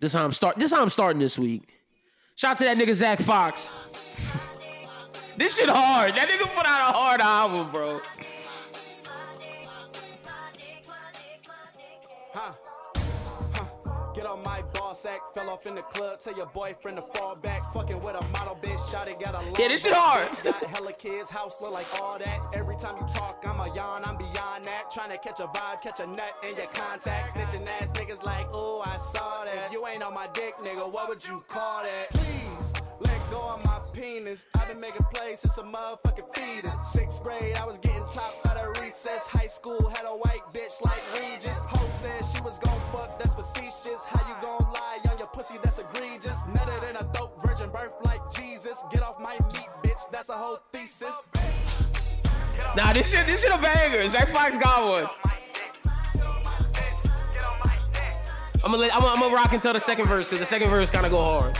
This how I'm start. This how I'm starting this week. Shout out to that nigga Zach Fox. this shit hard. That nigga put out a hard album, bro. Sack, fell off in the club. Tell your boyfriend to fall back. Fucking with a model bitch, shot it, got a Yeah, this shit hard. Got hella kids, house look like all that. Every time you talk, I'm a yawn, I'm beyond that. Trying to catch a vibe, catch a nut in your contacts. Snitching ass niggas like, ooh, I saw that. If you ain't on my dick, nigga, what would you call that? Please. Let go of my penis. I've been making plays since a motherfucking fetus. Sixth grade, I was getting top out of recess. High school had a white bitch like Regis. Ho said she was gon' fuck, that's facetious. How you gon' lie on your pussy, that's egregious. Nutted in a dope virgin birth like Jesus. Get off my meat, bitch, that's a whole thesis. Nah, this shit, this shit a banger. Zach Fox got one. I'm gonna, let, I'm, I'm gonna rock until the second verse because the second verse kind of go hard.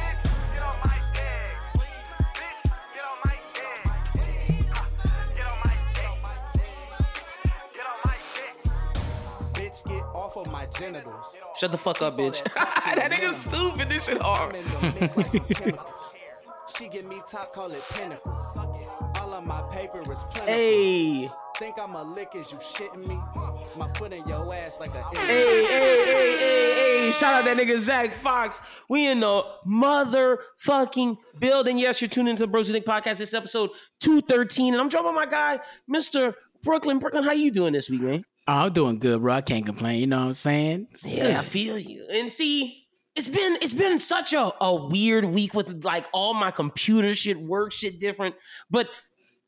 Genitals. Shut the fuck up, bitch. that nigga stupid. This shit hard. I'm in the mix like some chemicals. She give me top, call it pinnacles. All of my paper is plentiful. Hey, Think I'm a lick, is you shitting me? My foot in your ass like a. hey, hey, hey, hey, hey! Shout out that nigga Zach Fox. We in the motherfucking building. Yes, you're tuning into the Bros Who Think podcast. This episode 213, and I'm joining my guy, Mr. Brooklyn. Brooklyn, how you doing this week, man? Oh, I'm doing good, bro. I can't complain. You know what I'm saying? Yeah, I feel you. And see, it's been it's been such a, a weird week with like all my computer shit, work shit different. But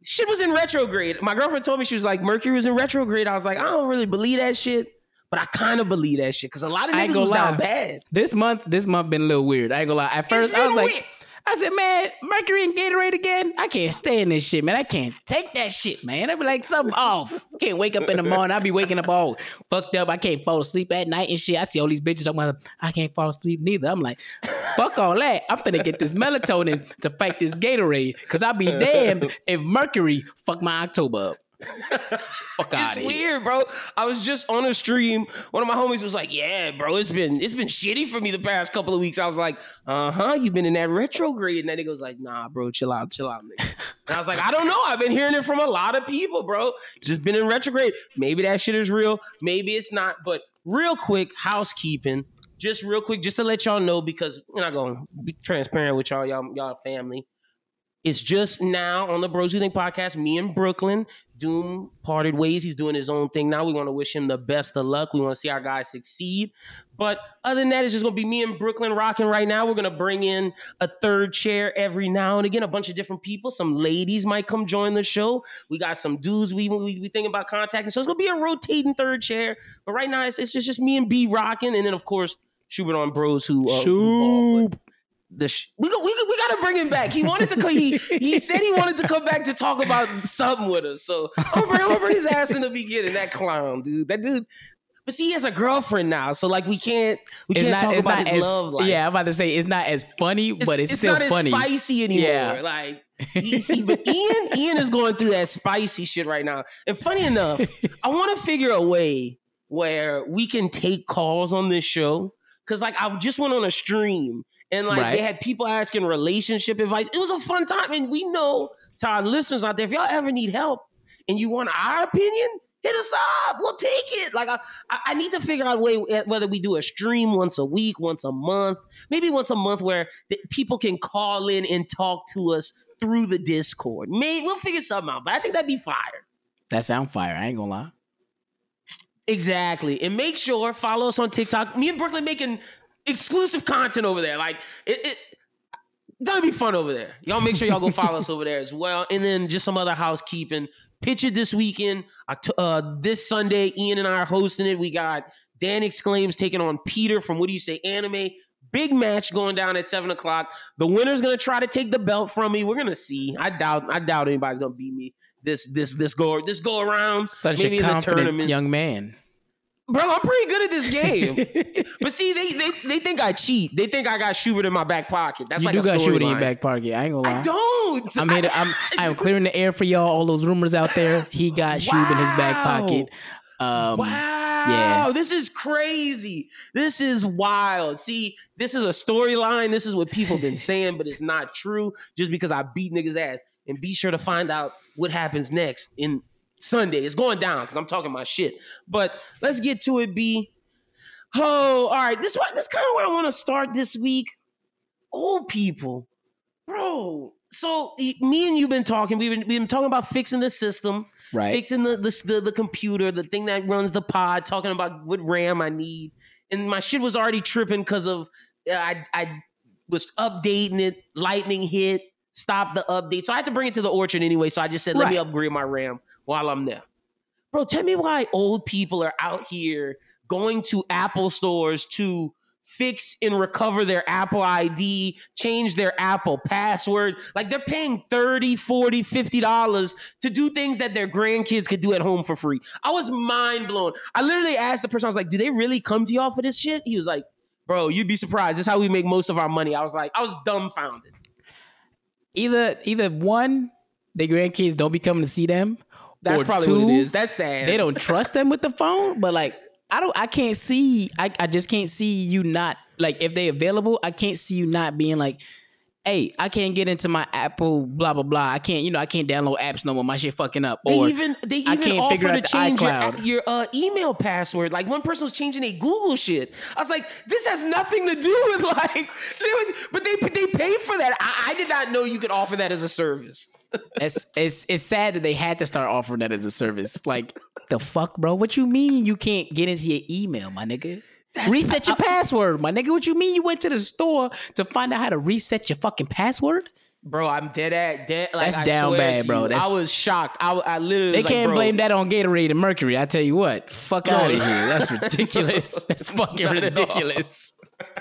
shit was in retrograde. My girlfriend told me she was like, Mercury was in retrograde. I was like, I don't really believe that shit. But I kind of believe that shit because a lot of niggas was down bad. This month, this month been a little weird. I ain't gonna lie. At first, I was like, weird. I said, man, Mercury and Gatorade again. I can't stand this shit, man. I can't take that shit, man. I be like, something off. Can't wake up in the morning. I be waking up all fucked up. I can't fall asleep at night and shit. I see all these bitches I'm like, I can't fall asleep neither. I'm like, fuck all that. I'm finna get this melatonin to fight this Gatorade. Cause I'll be damned if Mercury fuck my October up. Fuck out It's of here. weird, bro. I was just on a stream. One of my homies was like, "Yeah, bro, it's been it's been shitty for me the past couple of weeks." I was like, "Uh huh, you've been in that retrograde." And then he goes like, "Nah, bro, chill out, chill out, nigga." And I was like, "I don't know. I've been hearing it from a lot of people, bro. Just been in retrograde. Maybe that shit is real. Maybe it's not. But real quick, housekeeping." Just real quick, just to let y'all know, because we're not gonna be transparent with y'all, y'all, y'all family. It's just now on the Bros Who Think podcast. Me and Brooklyn, Doom parted ways. He's doing his own thing now. We want to wish him the best of luck. We want to see our guys succeed. But other than that, it's just gonna be me and Brooklyn rocking right now. We're gonna bring in a third chair every now and again. A bunch of different people. Some ladies might come join the show. We got some dudes we we, we thinking about contacting. So it's gonna be a rotating third chair. But right now, it's, it's just, just me and B rocking, and then of course Schubert on Bros who uh, who the sh- we go, we we got to bring him back. He wanted to he he said he wanted to come back to talk about something with us. So I'm gonna bring, his ass in the beginning. That clown, dude. That dude. But see, he has a girlfriend now, so like we can't we can't talk about his as, love life. Yeah, I'm about to say it's not as funny, but it's, still not funny. as spicy anymore. Yeah. Like he, see, but Ian Ian is going through that spicy shit right now. And funny enough, I want to figure a way where we can take calls on this show. Cause like I just went on a stream and like Right. they had people asking relationship advice. It was a fun time, and we know to our listeners out there, if y'all ever need help and you want our opinion, hit us up. We'll take it. Like I, I need to figure out a way eh, whether we do a stream once a week, once a month, maybe once a month, where the, people can call in and talk to us through the Discord. Maybe we'll figure something out. But I think that'd be fire. That sound fire. I ain't gonna lie. Exactly. And make sure follow us on TikTok. Me and Brooklyn making exclusive content over there. Like it, it gonna be fun over there. Y'all make sure y'all go follow us over there as well. And then just some other housekeeping. Picture this weekend. Uh, this Sunday, Ian and I are hosting it. We got Dan exclaims taking on Peter from What Do You Say Anime. Big match going down at seven o'clock. The winner's gonna try to take the belt from me. We're gonna see. I doubt. I doubt anybody's gonna beat me this this this go this go around. Such Maybe a confident tournament. young man. Bro, I'm pretty good at this game. but see, they, they they think I cheat. They think I got Schubert in my back pocket. That's you like do got shoot in your back pocket. I ain't gonna lie. I don't. I'm here. To, I'm I'm clearing the air for y'all. All those rumors out there. He got Shub in his back pocket. Um, wow. Yeah. this is crazy. This is wild. See, this is a storyline. This is what people been saying, but it's not true just because I beat niggas' ass. And be sure to find out what happens next in Sunday. It's going down because I'm talking my shit. But let's get to it, B. Oh, all right. This what this kind of where I want to start this week. Old people, bro. So me and you've been talking. We've been, we've been talking about fixing the system Right. fixing the, the the the computer, the thing that runs the pod, talking about what RAM I need, and my shit was already tripping because of uh, I I was updating it, lightning hit, stopped the update, so I had to bring it to the orchard anyway. So I just said, let me upgrade my RAM while I'm there. Bro, tell me why old people are out here going to Apple stores to fix and recover their Apple ID, change their Apple password. Like they're paying 30, 40, 50 dollars to do things that their grandkids could do at home for free. I was mind blown. I literally asked the person I was like, "Do they really come to y'all for this shit?" He was like, "Bro, you'd be surprised. This is how we make most of our money." I was like, I was dumbfounded. Either either one, their grandkids don't be coming to see them. That's or probably two, what it is. That's sad. They don't trust them with the phone, but like I don't I can't see I, I just can't see you not like if they available, I can't see you not being like, hey, I can't get into my Apple blah blah blah. I can't, you know, I can't download apps no more. My shit fucking up. They or even they I even can't offer figure to out change your, your uh, email password. Like one person was changing a Google shit. I was like, this has nothing to do with like, but they they pay for that. I, I did not know you could offer that as a service. it's it's it's sad that they had to start offering that as a service. Like the fuck, bro? What you mean you can't get into your email, my nigga? Reset your password, my nigga. What you mean you went to the store to find out how to reset your fucking password? Bro, I'm dead at dead. Like, That's I down bad, bro. That's- I was shocked. I, I literally They can't bro, blame that on Gatorade and Mercury. I tell you what, fuck No, out of here. That's ridiculous. That's fucking Not ridiculous.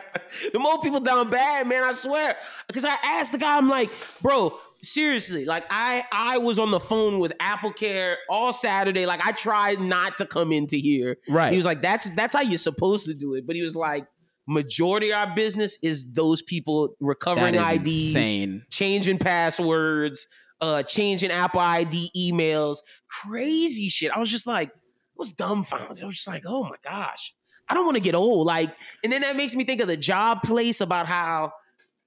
the more people down bad, man. I swear. Because I asked the guy, I'm like, bro, seriously. Like I, I was on the phone with Apple Care all Saturday. Like I tried not to come into here. Right. He was like, that's that's how you're supposed to do it. But he was like, majority of our business is those people recovering IDs, insane. changing passwords, uh, changing Apple ID emails, crazy shit. I was just like, I was dumbfounded. I was just like, oh my gosh. I don't want to get old. Like, and then that makes me think of the job place about how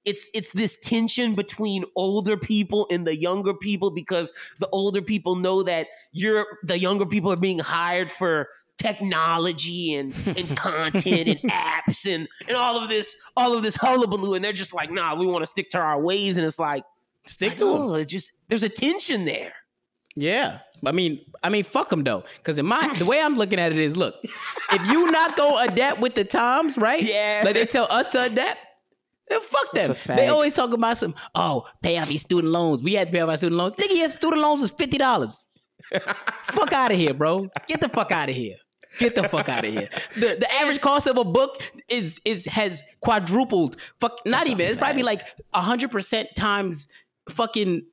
it's it's this tension between older people and the younger people because the older people know that you're the younger people are being hired for technology and and content and apps and and all of this all of this hullabaloo and they're just like nah we want to stick to our ways and it's like Stick like, to 'em. oh, it just there's a tension there Yeah. I mean, I mean, fuck them though. Because in my the way I'm looking at it is, look, if you not gonna adapt with the times, right? Yeah. Like they tell us to adapt. Fuck them. They always talk about some, oh, pay off your student loans. We had to pay off our student loans. Nigga, your student loans was fifty dollars. fuck out of here, bro. Get the fuck out of here. Get the fuck out of here. The the average cost of a book is is has quadrupled. Fuck, not That's even. It's probably like hundred percent times fucking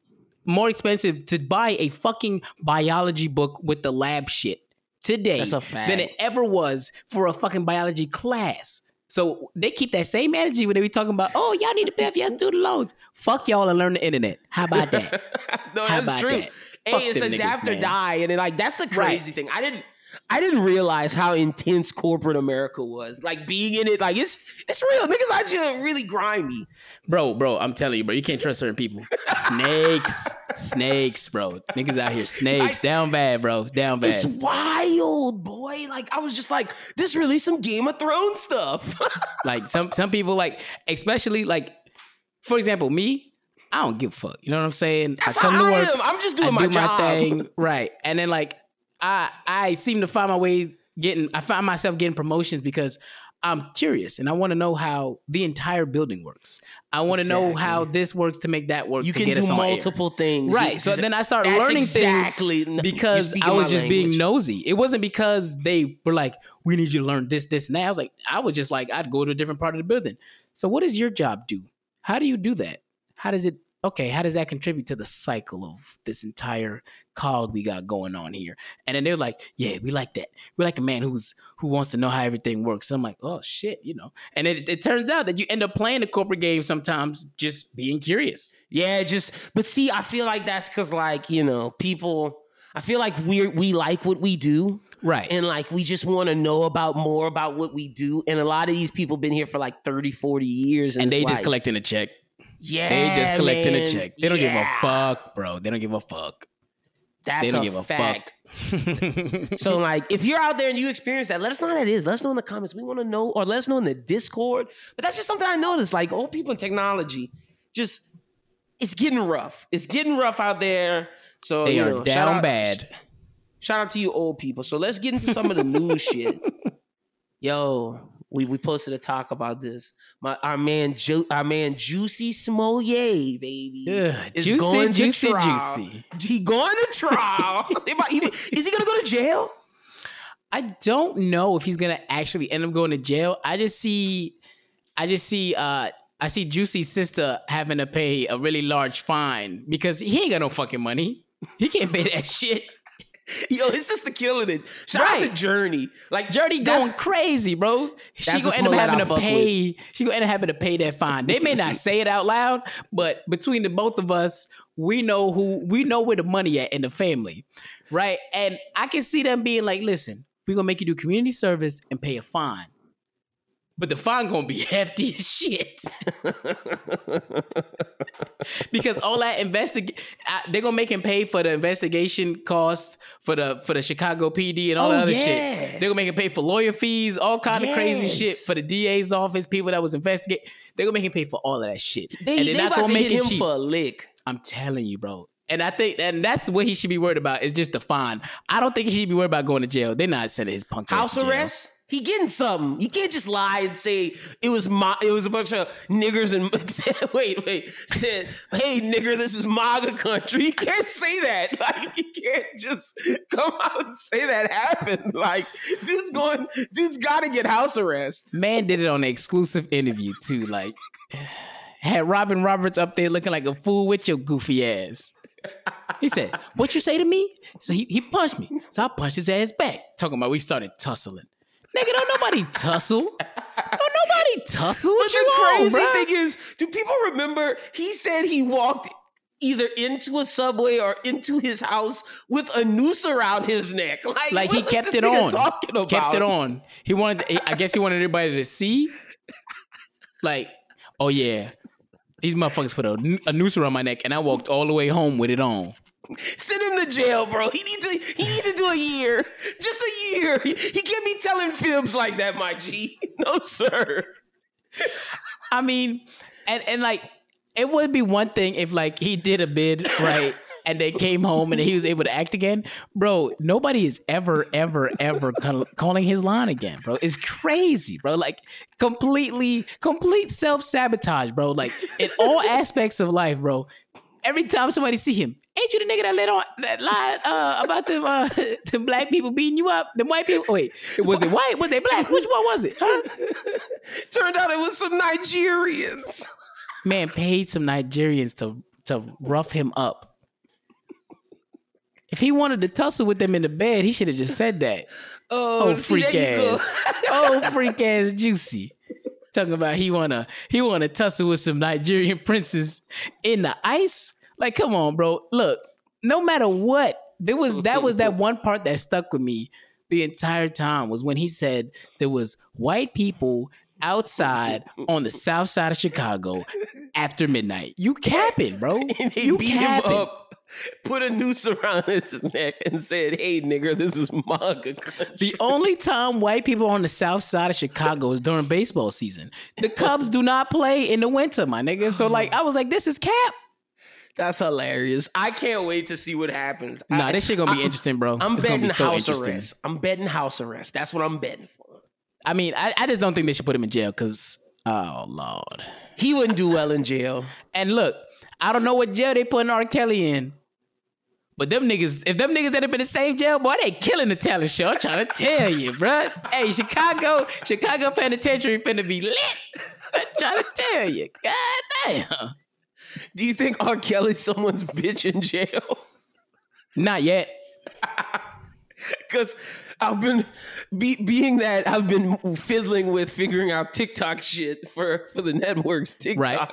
more expensive to buy a fucking biology book with the lab shit today than it ever was for a fucking biology class. So they keep that same energy when they be talking about, oh, y'all need to pay off your student loans. Fuck y'all and learn the internet. How about that? no, How that's about true. that? Hey, Fuck it's adapt niggas, or man. die, and like that's the Right. crazy thing. I didn't, I didn't realize how intense corporate America was. Like being in it, like it's it's real. Niggas out here really grimy. bro, bro, I'm telling you, bro, you can't trust certain people. Snakes, snakes, bro. Niggas out here, snakes, Like- down bad, bro, down bad. It's wild, boy. Like I was just like, this really some Game of Thrones stuff. Like some some people, like especially like, for example, me, I don't give a fuck. You know what I'm saying? That's I come how to I work. am. I'm just doing I my do job. my thing, right? And then like I I seem to find my way getting. I find myself getting promotions because I'm curious and I want to know how the entire building works. I want to know how this works to make that work. You to can get do us on air. multiple things. Right. You- So then I start learning exactly- things because I was just being nosy. It wasn't because they were like, we need you to learn this, this, and that. I was like, I was just like, I'd go to a different part of the building. So what does your job do? How do you do that? How does it okay, how does that contribute to the cycle of this entire cog we got going on here? And then they're like, Yeah, we like that. We like a man who's who wants to know how everything works. And I'm like, oh shit, you know. And it, it turns out that you end up playing the corporate game sometimes just being curious. Yeah, just but see, I feel like that's because like you know people. I feel like we we like what we do, Right. And like we just want to know about more about what we do. And a lot of these people been here for like 30, 40 years. And, and they it's just like, collecting a check. Yeah. They just collecting man. a check. They don't give a fuck, bro. They don't give a fuck. That's they don't a give a fact. fuck. So like if you're out there and you experience that, let us know how that is. Let us know in the comments. We want to know, or let us know in the Discord. But that's just something I noticed. Like old people in technology, just it's getting rough. It's getting rough out there. So they you are know, shout down out- bad. Shout out to you old people. So let's get into some of the new shit. Yo, we, we posted a talk about this. My our man Ju- our man Jussie Smollett, baby. Ugh, is juicy, going to juicy, trial. juicy. He going to trial. Is he gonna go to jail? I don't know if he's gonna actually end up going to jail. I just see, I just see, uh, I see Juicy's sister having to pay a really large fine because he ain't got no fucking money. He can't pay that shit. Yo, his sister killing it. Shout out to Jurnee. Like Jurnee going crazy, bro. She gonna end up having to pay. She gonna end up having to pay that fine. They may not say it out loud, but between the both of us, we know who we know where the money at in the family, right? And I can see them being like, "Listen, we're gonna make you do community service and pay a fine." But the fine gonna be hefty as shit. because all that investigate, they're gonna make him pay for the investigation costs for the for the Chicago PD and all Oh, that other yeah. shit. They're gonna make him pay for lawyer fees, all kind of crazy shit for the DA's office, people that was investigating. They're gonna make him pay for all of that shit, They, and they're they not about gonna to make him cheap. for a lick. I'm telling you, bro. And I think, and that's what he should be worried about is just the fine. I don't think he should be worried about going to jail. They're not sending his punk ass House to jail. arrest? He getting something. You can't just lie and say it was my it was a bunch of niggers and wait, wait, said, hey nigger, this is MAGA country. You can't say that. Like you can't just come out and say that happened. Like, dude's going, dude's gotta get house arrest. Man did it on an exclusive interview too. Like had Robin Roberts up there looking like a fool with your goofy ass. He said, "What you say to me?" So he, he punched me. So I punched his ass back. Talking about we started tussling. Nigga, don't nobody tussle. Don't nobody tussle. What But you the crazy bruh? thing is, do people remember he said he walked either into a subway or into his house with a noose around his neck? Like, like he kept it on. Talking about? Kept it on. He wanted. I guess he wanted everybody to see. Like, oh yeah, these motherfuckers put a, a noose around my neck, and I walked all the way home with it on. Send him to jail, bro. He needs to. He needs to do a year, just a year. He, can't be telling fibs like that, my G. No, sir. I mean, and and like it would be one thing if like he did a bid right. And they came home and he was able to act again, bro. Nobody is ever, ever, ever call- calling his line again, bro. It's crazy, bro. Like completely, complete self sabotage, bro. Like in all aspects of life, bro. Every time somebody see him, ain't you the nigga that let on that lied uh, about them uh, them black people beating you up? Them white people? Wait, was it white? Was they black? Which one was it? Huh? Turned out it was some Nigerians. man paid some Nigerians to to rough him up. If he wanted to tussle with them in the bed, he should have just said that. Oh, Oh, freak there you go. ass. oh, freak ass juicy. Talking about he wanna he wanna tussle with some Nigerian princes in the ice. Like, come on, bro. Look, no matter what, there was that was that one part that stuck with me the entire time was when he said there was white people outside on the south side of Chicago after midnight. You capping, bro. You beat him capping. up, put a noose around his neck, and said, "Hey, nigger, this is MAGA country." The only time white people on the south side of Chicago is during baseball season. The Cubs do not play in the winter, my nigga. So like I was like, this is cap. That's hilarious. I can't wait to see what happens. Nah, I, this shit gonna be interesting, bro. I'm it's betting be so house interesting. arrest. I'm betting house arrest. That's what I'm betting for. I mean, I, I just don't think they should put him in jail because oh lord. He wouldn't do well in jail. And look, I don't know what jail they putting R. Kelly in. But them niggas, if them niggas had been in the same jail, boy, they killing the talent show. I'm trying to tell you, bruh. Hey, Chicago, Chicago Penitentiary finna be lit. I'm trying to tell you. God damn. Do you think R. Kelly's someone's bitch in jail? Not yet. Because I've been be, being that I've been fiddling with figuring out TikTok shit for for the networks TikTok. Right.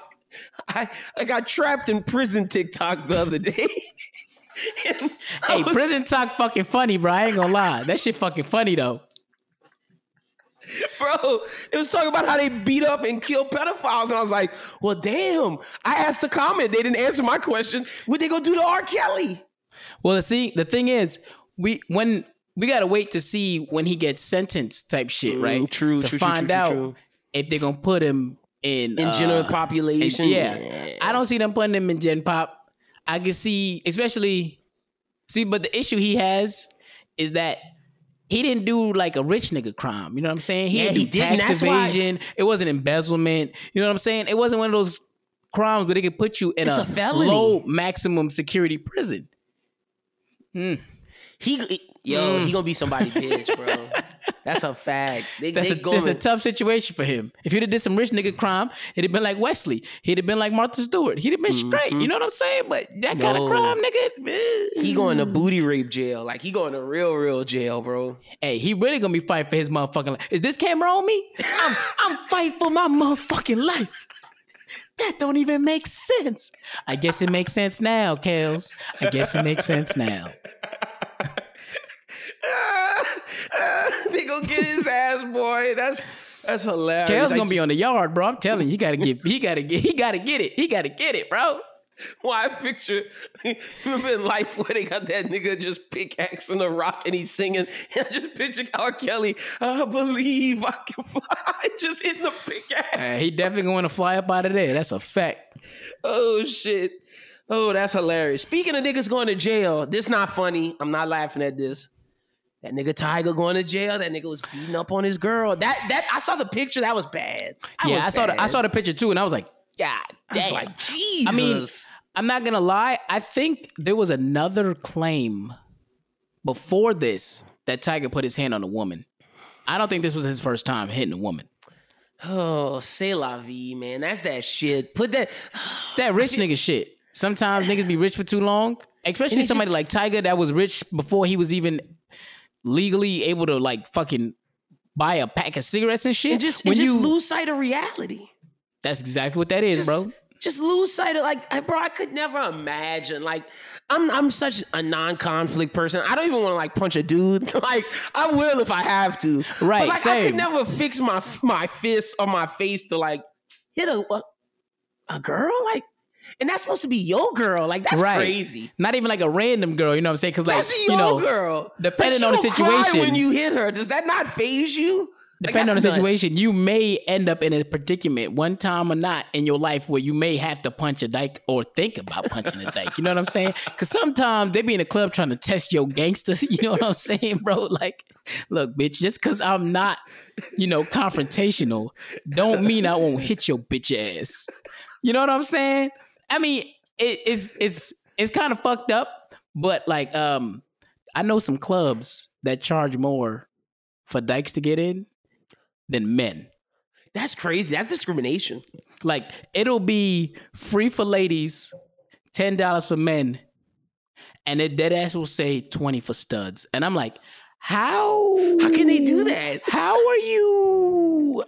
I I got trapped in prison TikTok the other day. Hey, was- prison talk fucking funny, bro. I ain't gonna lie. That shit fucking funny though. bro, it was talking about how they beat up and kill pedophiles, and I was like, well, damn. I asked a comment, they didn't answer my question. What they gonna do to R. Kelly? Well, see, the thing is, we when we gotta wait to see when he gets sentenced, type shit, Mm, right? true, To true, find true, out true. if they're gonna put him in In uh, general in- population, yeah. I don't see them putting him in Gen Pop. I can see, especially, see, but the issue he has is that he didn't do like a rich nigga crime. You know what I'm saying? He Yeah, didn't do he didn't. tax That's why- It wasn't embezzlement. You know what I'm saying? It wasn't one of those crimes where they could put you in It's a, a low maximum security prison. Hmm. He, yo, he gonna be somebody bitch, bro. That's a fact. They, That's they a, that's a tough situation for him. If he'd have did some rich nigga crime, it'd have been like Wesley. He'd have been like Martha Stewart. He'd have been great. You know what I'm saying? But that kind of crime, nigga. eh. he going to booty rape jail. Like he going to real, real jail, bro. Hey, he really gonna be fighting for his motherfucking life. Is this camera on me? I'm I'm fighting for my motherfucking life. That don't even make sense. I guess it makes sense now, Kels. I guess it makes sense now. they gonna get his ass, boy. That's that's hilarious. I gonna be on the yard, bro. I'm telling you, he gotta get, he gotta get, he gotta get it. He gotta get it, bro. Why I picture remember in life where they got that nigga just pickaxing a rock and he's singing. And I just picture R. Kelly. I believe I can fly. Just hitting the pickaxe. Uh, he definitely gonna want to fly up out of there. That's a fact. Oh shit. Oh, that's hilarious. Speaking of niggas going to jail, this not funny. I'm not laughing at this. That nigga Tiger going to jail. That nigga was beating up on his girl. That that I saw the picture. That was bad. That yeah, was I saw the, I saw the picture too, and I was like, God I was damn. like, Jesus. I mean, I'm not gonna lie. I think there was another claim before this that Tiger put his hand on a woman. I don't think this was his first time hitting a woman. oh, c'est la vie, man. That's that shit. Put that. It's that rich nigga shit. Sometimes niggas be rich for too long, especially somebody just- like Tiger that was rich before he was even legally able to like fucking buy a pack of cigarettes and shit. And just, and just you, lose sight of reality. that's exactly what that is, just, bro. Just lose sight of like, I- bro. I could never imagine. Like, I'm I'm such a non-conflict person. I don't even want to like punch a dude. like, I will if I have to. Right, But, like, I could never fix my my fist on my face to like hit a a, a girl. Like, and that's supposed to be your girl. Like, that's right. crazy. Not even like a random girl, you know what I'm saying? Because like That's your you know, girl. depending Like, on the situation- when you hit her, does that not phase you? Like, depending on the nuts. situation, you may end up in a predicament one time or not in your life where you may have to punch a dyke or think about punching a dyke. You know what I'm saying? Because sometimes they be in the club trying to test your gangsters. You know what I'm saying, bro? Like, look, bitch, just because I'm not, you know, confrontational, don't mean I won't hit your bitch ass. You know what I'm saying? I mean, it, it's it's it's kind of fucked up, but like, um, I know some clubs that charge more for dykes to get in than men. That's crazy. That's discrimination. Like it'll be free for ladies, ten dollars for men, and it dead ass will say twenty for studs. And I'm like, how? How can they do that? How are you?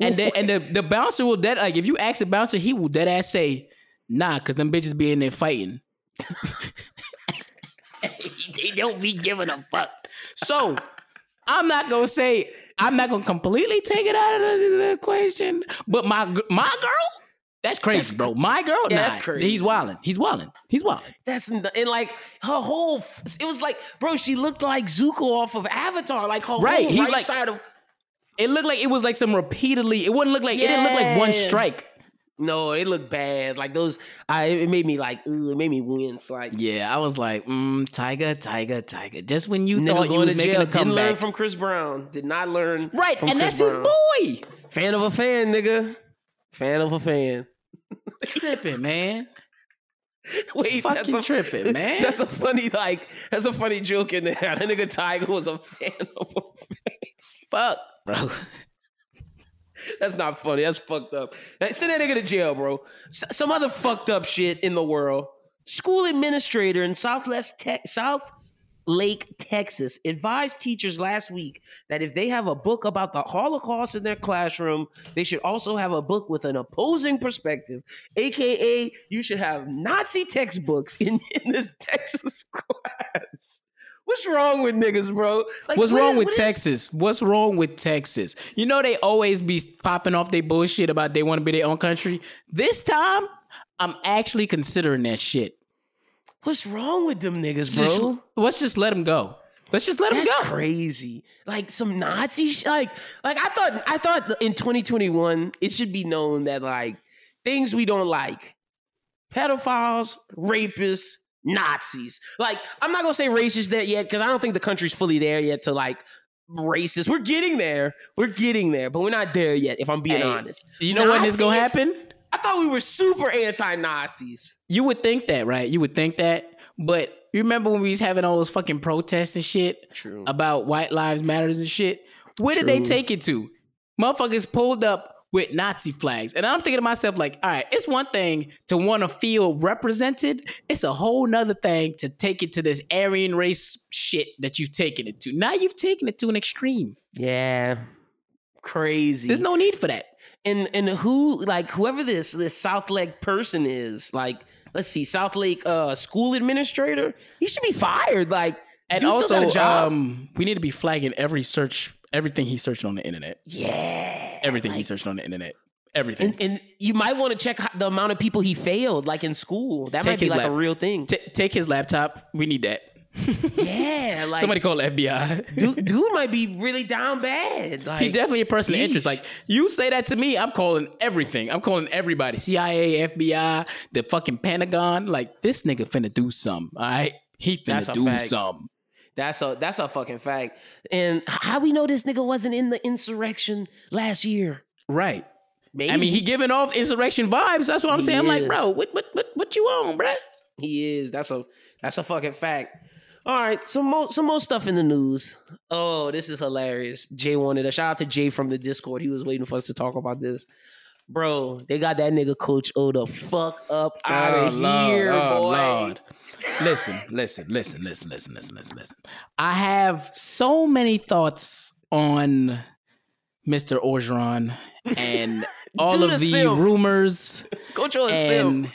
And the, and the the bouncer will dead like if you ask the bouncer, he will dead ass say, nah, cause them bitches be in there fighting. they don't be giving a fuck. So I'm not gonna say I'm not gonna completely take it out of the, the equation. But my my girl, that's crazy, bro. My girl, Yeah, nah, that's crazy. He's wilding. He's wilding. He's wilding. That's and like her whole. It was like, bro, she looked like Zuko off of Avatar. Like her Right, whole he right like- side of. It looked like it was like some repeatedly. It wouldn't look like it didn't look like one strike. No, it looked bad. Like those, I it made me like, ooh, it made me wince. Like Yeah, I was like, mm, Tiger, Tiger, Tiger. Just when you thought you were going was to making jail a didn't learn comeback, from Chris Brown. Did not learn. right? And Chris that's his boy. Fan of a fan, nigga. Fan of a fan. Tripping, man. Wait, Fucking that's a, tripping, man. That's a funny like. That's a funny joke in there. That nigga Tiger was a fan of a fan. Fuck, bro. That's not funny. That's fucked up. Send that nigga to jail, bro. S- some other fucked up shit in the world. School administrator in Southwest Tech, South Lake, Texas, advised teachers last week that if they have a book about the Holocaust in their classroom, they should also have a book with an opposing perspective, aka you should have Nazi textbooks in, in this Texas class. What's wrong with niggas, bro? Like, What's what wrong is- with what is- Texas? What's wrong with Texas? You know they always be popping off their bullshit about they want to be their own country. This time, I'm actually considering that shit. What's wrong with them niggas, Just- bro? let's just let them go. Let's just let them That's go. crazy. Like some Nazi sh- like like I thought I thought in 2021 it should be known that like things we don't like pedophiles, rapists, Nazis. Like I'm not to say racist that yet cuz I don't think the country's fully there yet to like racist. We're getting there. We're getting there, but we're not there yet if I'm being Hey, honest. You know when this gonna happen? I thought we were super anti-Nazis. You would think that, right? You would think that. But you remember when we was having all those fucking protests and shit True. about white lives matters and shit? Where did they take it to? Motherfuckers pulled up with Nazi flags. And I'm thinking to myself, like, all right, it's one thing to want to feel represented. It's a whole nother thing to take it to this Aryan race shit that you've taken it to. Now you've taken it to an extreme. Yeah. Crazy. There's no need for that. and and who like whoever this this South Lake person is, like let's see, South Lake uh school administrator, he should be fired. Like And also, um, we need to be flagging every search, everything he's searching on the internet. yeah, Everything he's searching on the internet. Everything. and, and you might want to check the amount of people he failed, like in school. That might be like a real thing. T- take his laptop. We need that. yeah, like Somebody call the FBI. dude, dude might be really down bad. Like he definitely a person of interest. Like you say that to me, I'm calling everything. I'm calling everybody. CIA, FBI, the fucking Pentagon. Like this nigga finna do something. All right, he finna That's do something. That's a that's a fucking fact. And how we know this nigga wasn't in the insurrection last year? Right. Maybe I mean, he giving off insurrection vibes. That's what I'm He saying. I'm like, bro, what what what what you on, bruh? He is. That's a that's a fucking fact. All right, some more some more stuff in the news. Oh, this is hilarious. Jay wanted a shout out to Jay from the Discord. He was waiting for us to talk about this. Bro, they got that nigga Coach O the fuck up out of oh, here, oh, boy. Listen, listen, listen, listen, listen, listen, listen, listen. I have so many thoughts on Mr. Orgeron and all of the simp. rumors. O and sim.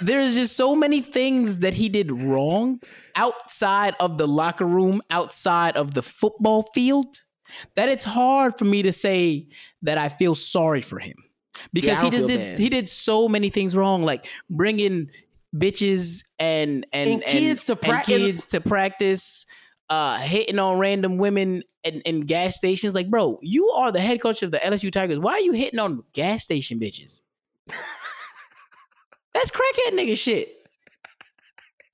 there's just so many things that he did wrong outside of the locker room, outside of the football field, that it's hard for me to say that I feel sorry for him because Yeah, he just did bad. he did so many things wrong, like bringing bitches and and, And kids to and kids to practice. Uh, hitting on random women in, in gas stations, like, bro, you are the head coach of the LSU Tigers. Why are you hitting on gas station bitches? That's crackhead nigga shit.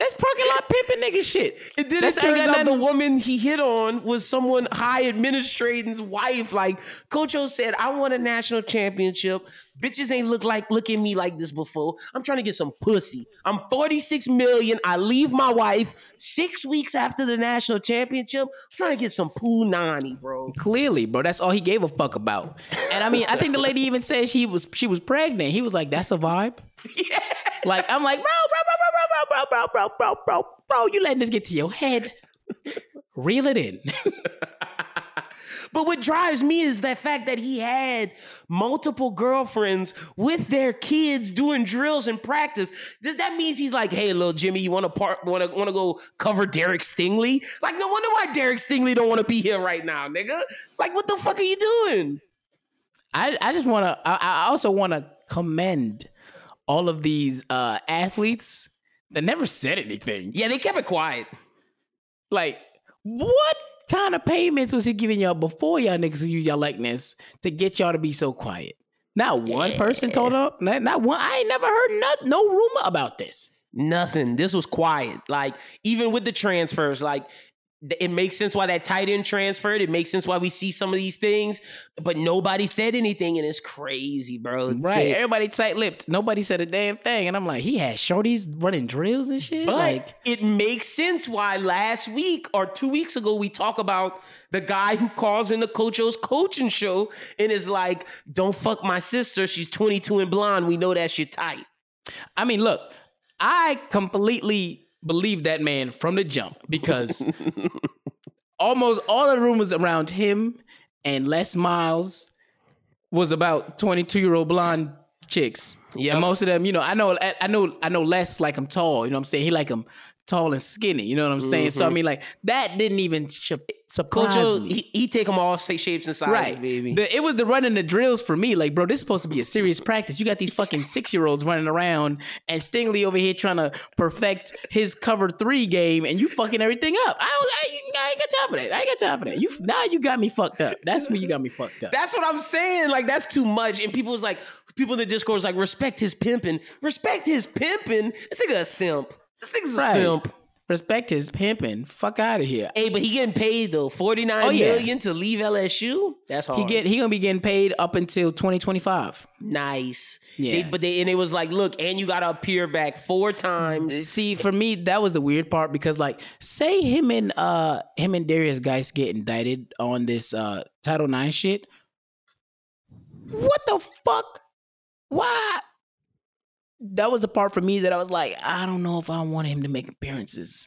That's parking lot pimping nigga shit. It That's ain't turns out the woman he hit on was someone high administrating's wife. Like Coach O said, I won a national championship. Bitches ain't look like look at me like this before. I'm trying to get some pussy. I'm 46 million. I leave my wife six weeks after the national championship. I'm trying to get some poo nani, bro. Clearly, bro, that's all he gave a fuck about. And I mean, I think the lady even said she was she was pregnant. He was like, "That's a vibe." Yeah. Like I'm like, bro, bro, bro, bro, bro, bro, bro, bro, bro, bro, bro. You letting this get to your head? Reel it in. But what drives me is that fact that he had multiple girlfriends with their kids doing drills and practice. Does that means he's like, hey, little Jimmy, you want to part, want to want to go cover Derek Stingley? Like, no wonder why Derek Stingley don't want to be here right now, nigga. Like, what the fuck are you doing? I I just want to. I, I also want to commend all of these uh athletes that never said anything. Yeah, they kept it quiet. Like, what kind of payments was he giving y'all before y'all niggas use y'all likeness to get y'all to be so quiet? Not one person told her. Not, not one. I ain't never heard not, no rumor about this. Nothing. This was quiet. Like even with the transfers, like it makes sense why that tight end transferred. It makes sense why we see some of these things, but nobody said anything, and it's crazy, bro. Right. Everybody tight lipped. Nobody said a damn thing. And I'm like, he had shorties running drills and shit. But like, it makes sense why last week or two weeks ago we talk about the guy who calls in the Coach O's coaching show and is like, "Don't fuck my sister. She's 22 and blonde. We know that shit tight." I mean, look, I completely believed that man from the jump because almost all the rumors around him and Les Miles was about 22 year old blonde chicks. Yeah. And most of them, you know, I know, I, know, I know less like I'm tall. You know what I'm saying? He like him tall and skinny. You know what I'm saying? So I mm-hmm. mean, like that didn't even surprise Coach me. he, he take them all shapes and sizes, Right, baby. The, it was the running the drills for me. Like, bro, this is supposed to be a serious practice. You got these fucking six year olds running around, and Stingley over here trying to perfect his cover three game, and you fucking everything up. I, I, I ain't got time for that. I ain't got time for that. You now you got me fucked up. That's where you got me fucked up. That's what I'm saying. Like that's too much. And people was like, people in the Discord was like, respect his pimping. Respect his pimping. This nigga a simp. This nigga's a Right. simp. Respect his pimping. Fuck out of here. Hey, but he getting paid though. Forty nine Oh, million yeah. to leave LSU. That's hard. He get he gonna be getting paid up until 2025. nice. Yeah. They, but they and it was like, look, and you gotta appear back four times. See, for me, that was the weird part because, like, say him and uh him and Derrius Guice get indicted on this uh Title IX shit. What the fuck? Why? That was the part for me that I was like, I don't know if I want him to make appearances.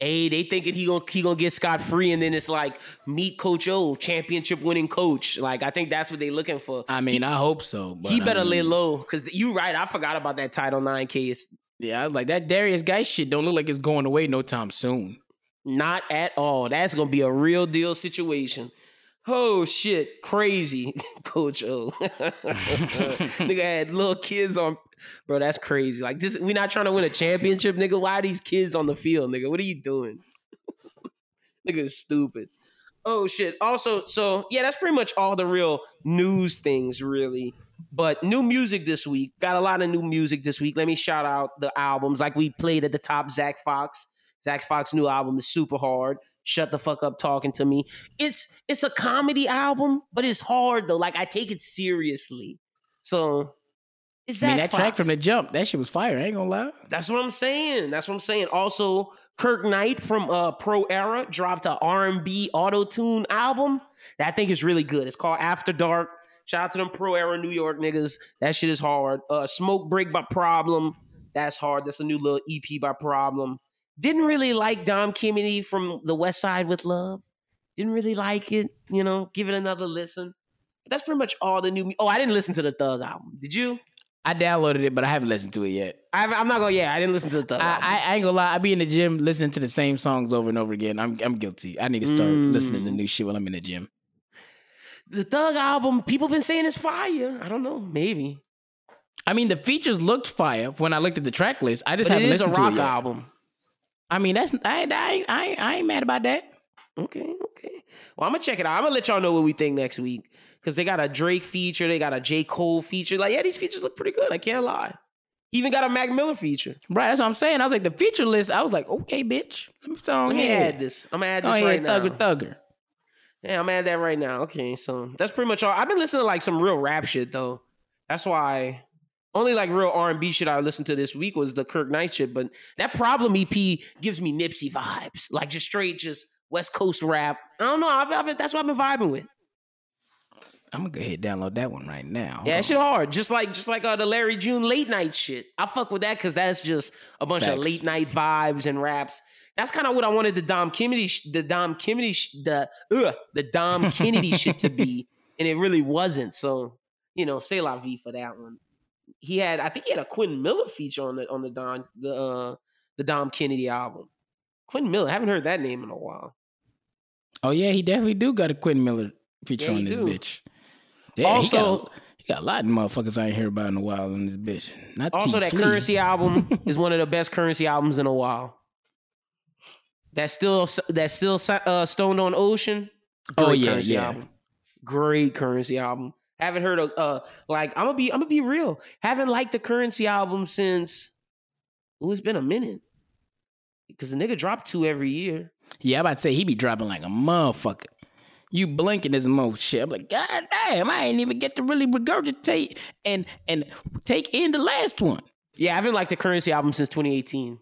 Hey, they thinking he gonna he gonna get scot free, and then it's like meet Coach O, championship winning coach. Like I think that's what they looking for. I mean, I hope so. But he I better mean, lay low because you right. I forgot about that Title Nine case. Yeah, I was like that Darius guy shit don't look like it's going away no time soon. Not at all. That's gonna be a real deal situation. Oh shit, crazy, Coach O. nigga had little kids on, bro. That's crazy. Like this, we're not trying to win a championship, nigga. Why are these kids on the field, nigga? What are you doing? nigga is stupid. Oh shit. Also, so yeah, that's pretty much all the real news things, really. But new music this week. Got a lot of new music this week. Let me shout out the albums. Like we played at the top, Zach Fox. Zach Fox's new album is super hard. Shut the fuck up talking to me. It's it's a comedy album, but it's hard though. Like I take it seriously. So it's I mean, that track from the jump, that shit was fire. I ain't gonna lie. That's what I'm saying. That's what I'm saying. Also, Kirk Knight from uh, Pro Era dropped a R&B auto tune album that I think is really good. It's called After Dark. Shout out to them Pro Era New York niggas. That shit is hard. Uh, Smoke Break by Problem. That's hard. That's a new little EP by Problem. Didn't really like Dom Kennedy from The West Side with Love. Didn't really like it. You know, give it another listen. But that's pretty much all the new. mu- Oh, I didn't listen to the Thug album. Did you? I downloaded it, but I haven't listened to it yet. I, I'm not gonna. Yeah, I didn't listen to the Thug. I. I, I ain't gonna lie. I be in the gym listening to the same songs over and over again. I'm I'm guilty. I need to start Mm. listening to new shit while I'm in the gym. the Thug album, people been saying it's fire. I don't know, maybe. I mean, the features looked fire when I looked at the track list. I just But haven't is a listened to rock it yet. album. I mean, that's I ain't- I I I ain't mad about that. Okay, okay. Well, I'm gonna check it out. I'm gonna let y'all know what we think next week because they got a Drake feature, they got a J Cole feature. Like, yeah, these features look pretty good. I can't lie. Even got a Mac Miller feature. Right, that's what I'm saying. I was like, the feature list. I was like, okay, bitch. Let me, Let me add this. I'm gonna add this right now. thugger, thugger. Yeah, I'm gonna add that right now. Okay, so that's pretty much all. I've been listening to like some real rap shit though. That's why only like real R and B shit I listened to this week was the Kirk Knight shit. But that Problem EP gives me Nipsey vibes, like just straight, just West Coast rap. I don't know. I've, I've, that's what I've been vibing with. I'm gonna go ahead and download that one right now. Hold Yeah, that shit hard. Just like just like uh, the Larry June late night shit. I fuck with that because that's just a bunch of late night vibes and raps. That's kind of what I wanted the Dom Kennedy, sh- the Dom Kennedy, sh- the ugh, the Dom Kennedy shit to be, and it really wasn't. So you know, say la vie for that one. He had, I think he had a Quentin Miller feature on the on the Dom the uh, the Dom Kennedy album. Quentin Miller, haven't heard that name in a while. Oh yeah, he definitely do got a Quentin Miller feature Yeah, on this do. bitch. Yeah, Also- he got, a, he got a lot of motherfuckers I ain't hear about in a while on this bitch. Not Also, that T-Flea. currency album is one of the best currency albums in a while. That's still that's still uh, stoned on ocean. Oh, Great yeah, currency yeah. album. Great currency album. Haven't heard of uh like I'm gonna be I'm gonna be real. Haven't liked the currency album since oh it's been a minute because the nigga dropped two every year. Yeah, I'm about to say he be dropping like a motherfucker. You blinking this mo shit. I'm like, God damn, I ain't even get to really regurgitate and and take in the last one. Yeah, I haven't liked the currency album since 2018.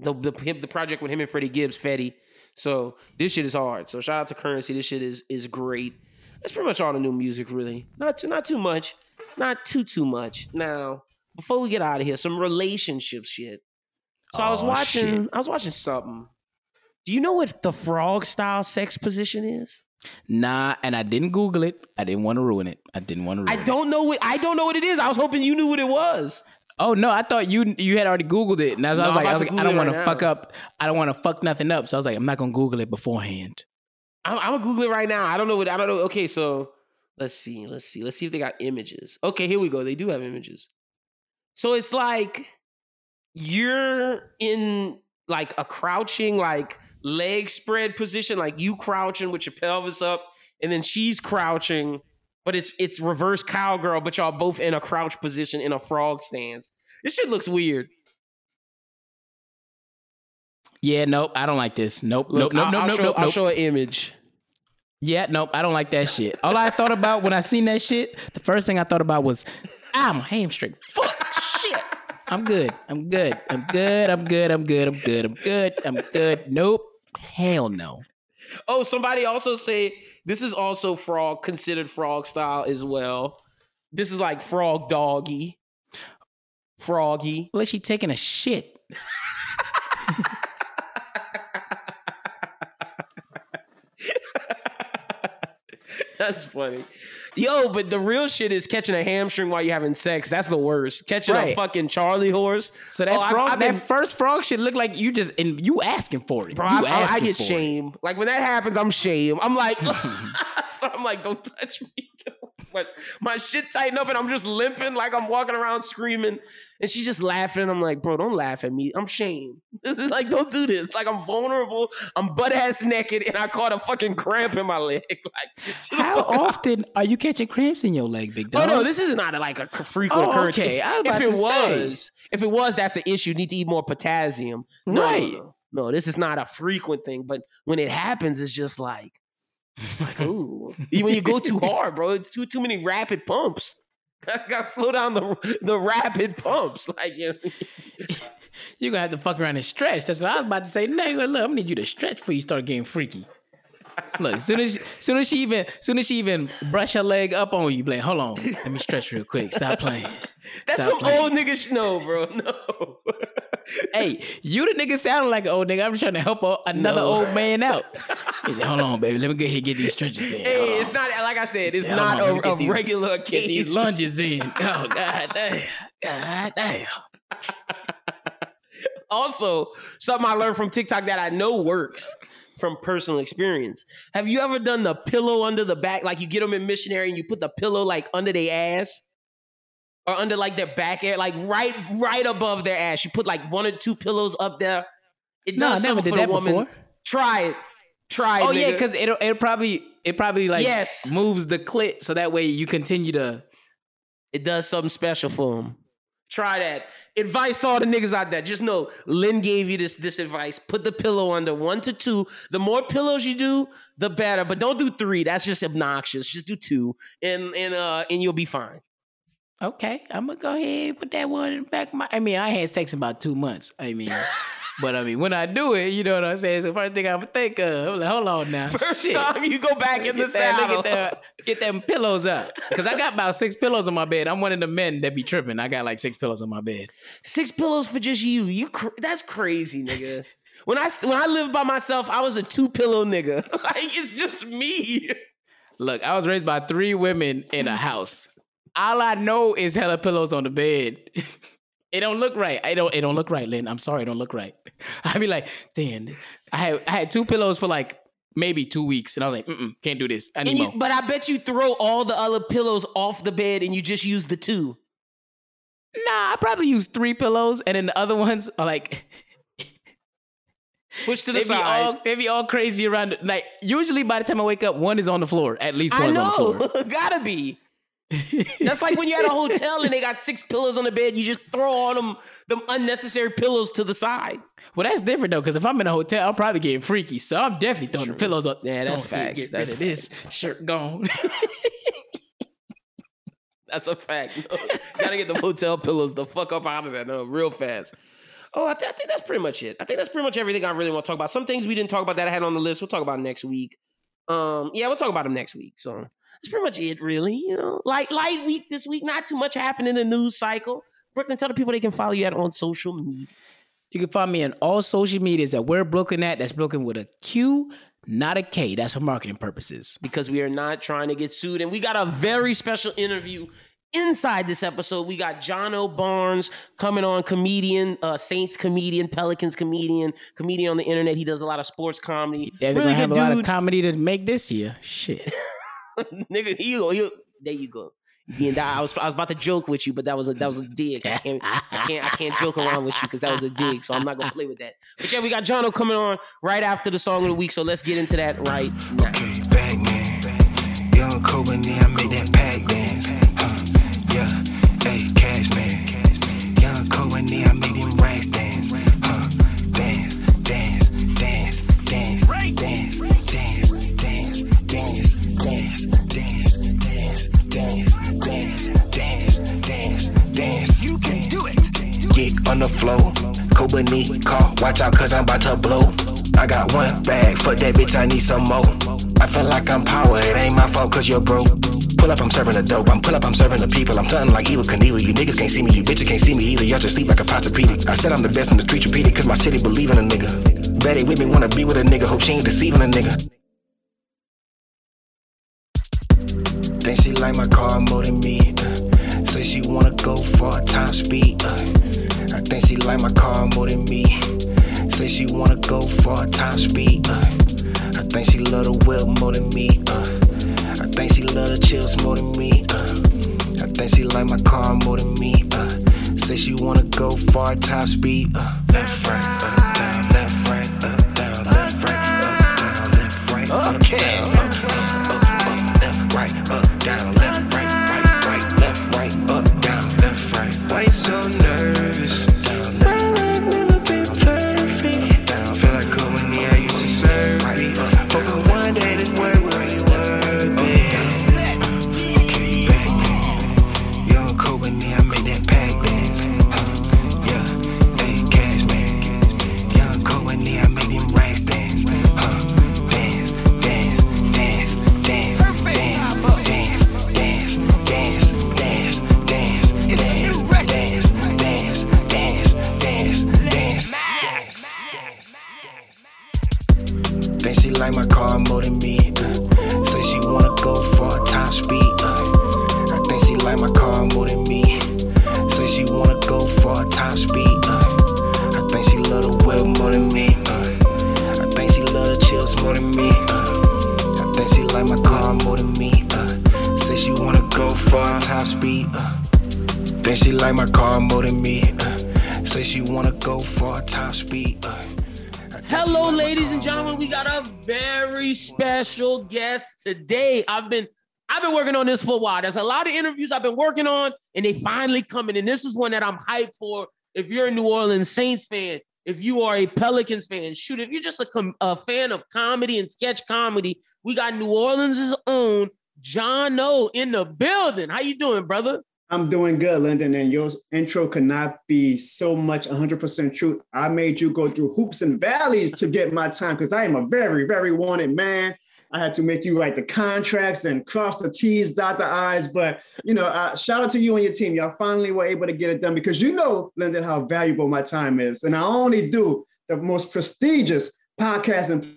The the him, the project with him and Freddie Gibbs, Fetti. So this shit is hard. So shout out to Currency. This shit is is great. That's pretty much all the new music, really. Not too not too much. Not too too much. Now, before we get out of here, some relationship shit. So I was Oh, watching. shit. I was watching something. Do you know what the frog style sex position is? Nah, and I didn't Google it. I didn't want to ruin it. I didn't want to I ruin it. don't know what I don't know what it is. I was hoping you knew what it was. Oh no, I thought you you had already Googled it, and I was, No, I'm like, I, was like, I don't it want to fuck up. I don't want to fuck nothing up. So I was like, I'm not gonna Google it beforehand. I'm, I'm gonna Google it right now. I don't know what I don't know. Okay, so let's see. Let's see. Let's see if they got images. Okay, here we go. They do have images. So it's like you're in like a crouching, like leg spread position, like you crouching with your pelvis up, and then she's crouching, but it's it's reverse cowgirl, but y'all both in a crouch position in a frog stance. This shit looks weird. Yeah, nope, I don't like this. Nope, Look, nope, I'll, nope, I'll nope, show, nope, I'll show an image. Yeah, nope, I don't like that shit. All I thought about when I seen that shit, the first thing I thought about was, ah, my hamstring. Fuck. I'm good. I'm good. I'm good. I'm good. I'm good. I'm good. I'm good. I'm good. Nope. Hell no. Oh, somebody also say this is also frog considered frog style as well. This is like frog doggy, froggy. Well, she taking a shit. That's funny. Yo, but the real shit is catching a hamstring while you're having sex. That's the worst. Catching a fucking Charlie horse. So that Oh, frog, I've been- that first frog shit look like you just and you asking for it. Bro, I, I- I get for it. shame. Like when that happens, I'm shame. I'm like, so I'm like, don't touch me. but my shit tighten up and I'm just limping, like I'm walking around screaming. And she's just laughing. I'm like, bro, don't laugh at me. I'm shame. This is like, don't do this. Like I'm vulnerable. I'm butt ass naked, and I caught a fucking cramp in my leg. Like, How often are you catching cramps in your leg, big Oh dog? no, this is not like a frequent Oh, occurrence. okay. If, was if it to say. was, if it was, that's an issue. You need to eat more potassium. No, no, Right. No, no, this is not a frequent thing. But when it happens, it's just like it's like ooh. when you go too hard, bro, it's too too many rapid pumps. I gotta slow down the the rapid pumps. Like you know, You're gonna have to fuck around and stretch. That's what I was about to say next. Like, look, I'm gonna need you to stretch before you start getting freaky. Look, soon as soon as she even soon as she even brush her leg up on you, be like, hold on, let me stretch real quick. Stop playing. that's Stop some playing. old nigga. Sh- no, bro, no. Hey, you the nigga sounding like an old nigga. I'm trying to help a, another No. old man out. He said, hold on, baby, let me go ahead and get these stretches in. Hey, it's not like I said. It's not on, a, a these- regular Get occasion. these lunges in. Oh god damn. God damn. also something I learned from TikTok that I know works from personal experience. Have you ever done the pillow under the back? Like you get them in missionary and you put the pillow like under their ass or under like their back air, like right right above their ass. You put like one or two pillows up there. It No, I does never something did for that the woman. before. Try it. Try it. Oh yeah, because it it probably it probably like Yes. moves the clit so that way you continue to it does something special for them. Try that. Advice to all the niggas out there. Just know Lynn gave you this this advice. Put the pillow under one to two. The more pillows you do, the better. But don't do three. That's just obnoxious. Just do two, and and uh and you'll be fine. Okay, I'm gonna go ahead and put that one in the back of my. I mean, I had sex in about two months. I mean, but I mean, when I do it, you know what I'm saying. So first thing I'm gonna think of, I'm like, hold on now. First Shit. time you go back in the Get that- saddle. Get, that, get them pillows up, cause I got about six pillows on my bed. I'm one of the men that be tripping. I got like six pillows on my bed. Six pillows for just you. You cr- that's crazy, nigga. When I when I lived by myself, I was a two pillow nigga. like it's just me. Look, I was raised by three women in a house. All I know is hella pillows on the bed. it don't look right. I don't. It don't look right, Lynn. I'm sorry, it don't look right. I be like, damn. I had I had two pillows for like maybe two weeks, and I was like, Mm-mm, can't do this. I need you, more. but I bet you throw all the other pillows off the bed and you just use the two. Nah, I probably use three pillows, and then the other ones are like Push to the they be side. all they be all crazy around. the- Like usually by the time I wake up, one is on the floor. At least I one's on the floor. gotta be. That's like when you're at a hotel and they got six pillows on the bed. You just throw on them them unnecessary pillows to the side. Well, that's different though, because if I'm in a hotel, I'm probably getting freaky. So I'm definitely throwing the pillows up. Yeah, that's facts. Get rid That's of this shirt gone. That's a fact. No, gotta get the hotel pillows the fuck up out of there, no, real fast. Oh, I, th- I think that's pretty much it. I think that's pretty much everything I really want to talk about. Some things we didn't talk about that I had on the list. We'll talk about next week. Um, yeah, we'll talk about them next week. So that's pretty much it, really. You know, light light week this week. Not too much happened in the news cycle. Brooklyn, tell the people they can follow you at on social media. You can find me on all social medias that we're Brooklyn at. That's Brooklyn with a Q, not a K. That's for marketing purposes. because we are not trying to get sued. And we got a very special interview inside this episode. We got John O. Barnes coming on, comedian, uh, Saints comedian, Pelicans comedian, comedian on the internet. He does a lot of sports comedy. Yeah, they're really gonna have a lot of comedy to make this year. Shit. Nigga, you go, you, there you go. I was I was about to joke with you, but that was a that was a dig. I can't I can't I can't joke around with you because that was a dig. So I'm not gonna play with that. But yeah, we got John O coming on right after the song of the week. So let's get into that right now. Okay, Batman. Young I made that pack dance. Huh, yeah. Dance. You can do it. Get on the floor. Kobe knee, call. Watch out, cause I'm about to blow. I got one bag, fuck that bitch, I need some more. I feel like I'm power, it ain't my fault cause you're broke. Pull up, I'm serving the dope. I'm pull up, I'm serving the people. I'm something like Evel Knievel. You niggas can't see me, you bitches can't see me either. Y'all just sleep like a Posturepedic. I said I'm the best in the street, repeat it, cause my city believe in a nigga. Betty with me, wanna be with a nigga. Hope she ain't deceiving a nigga. Think she like my car more than me. Uh, she wanna go for a top speed. Uh, I think she like my car more than me. Say she wanna go for a top speed. Uh, I think she love the whip more than me. Uh, I think she love the chills more than me. Uh, I think she like my car more than me. Uh, say she wanna go for a top speed. Uh, left, right, up, down, left, right, up, down, left, right, up, down, left, right, up, down, up, up, up, left, right, up, down, today. I've been I've been working on this for a while. There's a lot of interviews I've been working on, and they finally coming. And this is one that I'm hyped for. If you're a New Orleans Saints fan, if you are a Pelicans fan, shoot, if you're just a, com- a fan of comedy and sketch comedy, we got New Orleans' own John O in the building. How you doing, brother? I'm doing good, Lyndon, and your intro could not be so much 100% true. I made you go through hoops and valleys to get my time because I am a very, very wanted man. I had to make you write the contracts and cross the T's, dot the I's. But, you know, uh, shout out to you and your team. Y'all finally were able to get it done because you know, Lyndon, how valuable my time is. And I only do the most prestigious podcast, and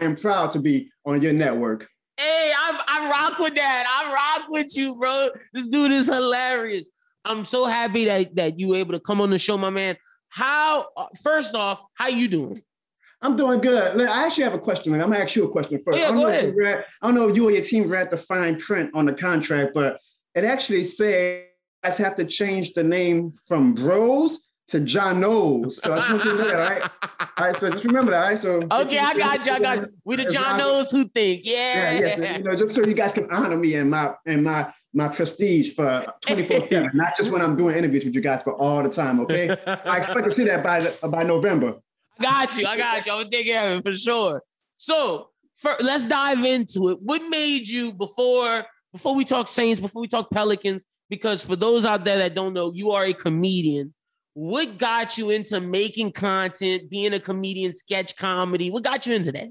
I'm proud to be on your network. Hey, I'm I rock with that. I rock with you, bro. This dude is hilarious. I'm so happy that that you were able to come on the show, my man. How uh, first off, how you doing? I'm doing good. I actually have a question. I'm gonna ask you a question first. Oh, yeah, I don't go know if ahead. you read- I don't know if you or your team read the fine print on the contract, but it actually says you guys have to change the name from Bros to John Knows. So I just want you to know that, right? All right, so just remember that, all right? So Okay, I got you. I got. We the John knows who think. Yeah, Yeah. yeah. You know, just so you guys can honor me and my and my my prestige for 24 7 not just when I'm doing interviews with you guys, but all the time. Okay, I expect to see that by the, by November. I got you. I got you. I'm gonna take care of it for sure. So for, let's dive into it. What made you before before we talk Saints, before we talk Pelicans? Because for those out there that don't know, you are a comedian. What got you into making content, being a comedian, sketch comedy? What got you into that?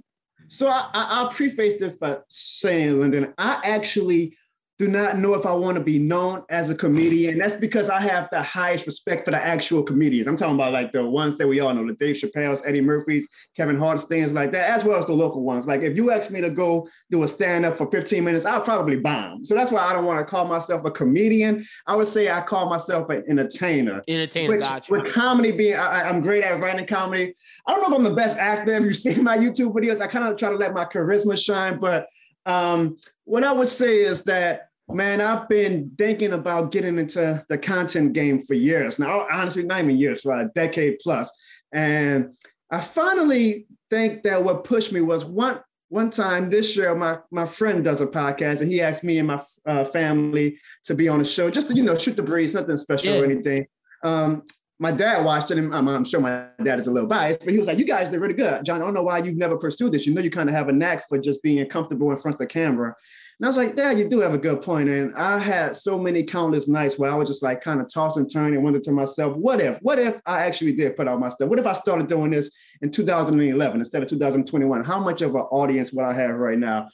So I, I, I'll preface this by saying, Lyndon, I actually do not know if I want to be known as a comedian. That's because I have the highest respect for the actual comedians. I'm talking about like the ones that we all know, the Dave Chappelle's, Eddie Murphy's, Kevin Hart stands like that, as well as the local ones. Like if you ask me to go do a stand-up for 15 minutes, I'll probably bomb. So that's why I don't want to call myself a comedian. I would say I call myself an entertainer. Entertainer, With, gotcha. with comedy being, I, I'm great at writing comedy. I don't know if I'm the best actor. If you see my YouTube videos, I kind of try to let my charisma shine. But um, what I would say is that, man, I've been thinking about getting into the content game for years. Now, honestly, not even years, right? a decade plus. And I finally think that what pushed me was one one time this year, my my friend does a podcast, and he asked me and my uh, family to be on the show, just to you know shoot the breeze, nothing special or anything. Um, my dad watched it, and I'm, I'm sure my dad is a little biased, but he was like, "You guys did really good, John. I don't know why you've never pursued this. You know, you kind of have a knack for just being comfortable in front of the camera." And I was like, Dad, you do have a good point. And I had so many countless nights where I was just like kind of toss and turn and wonder to myself, what if, what if I actually did put out my stuff? What if I started doing this in 2011 instead of 2021? How much of an audience would I have right now?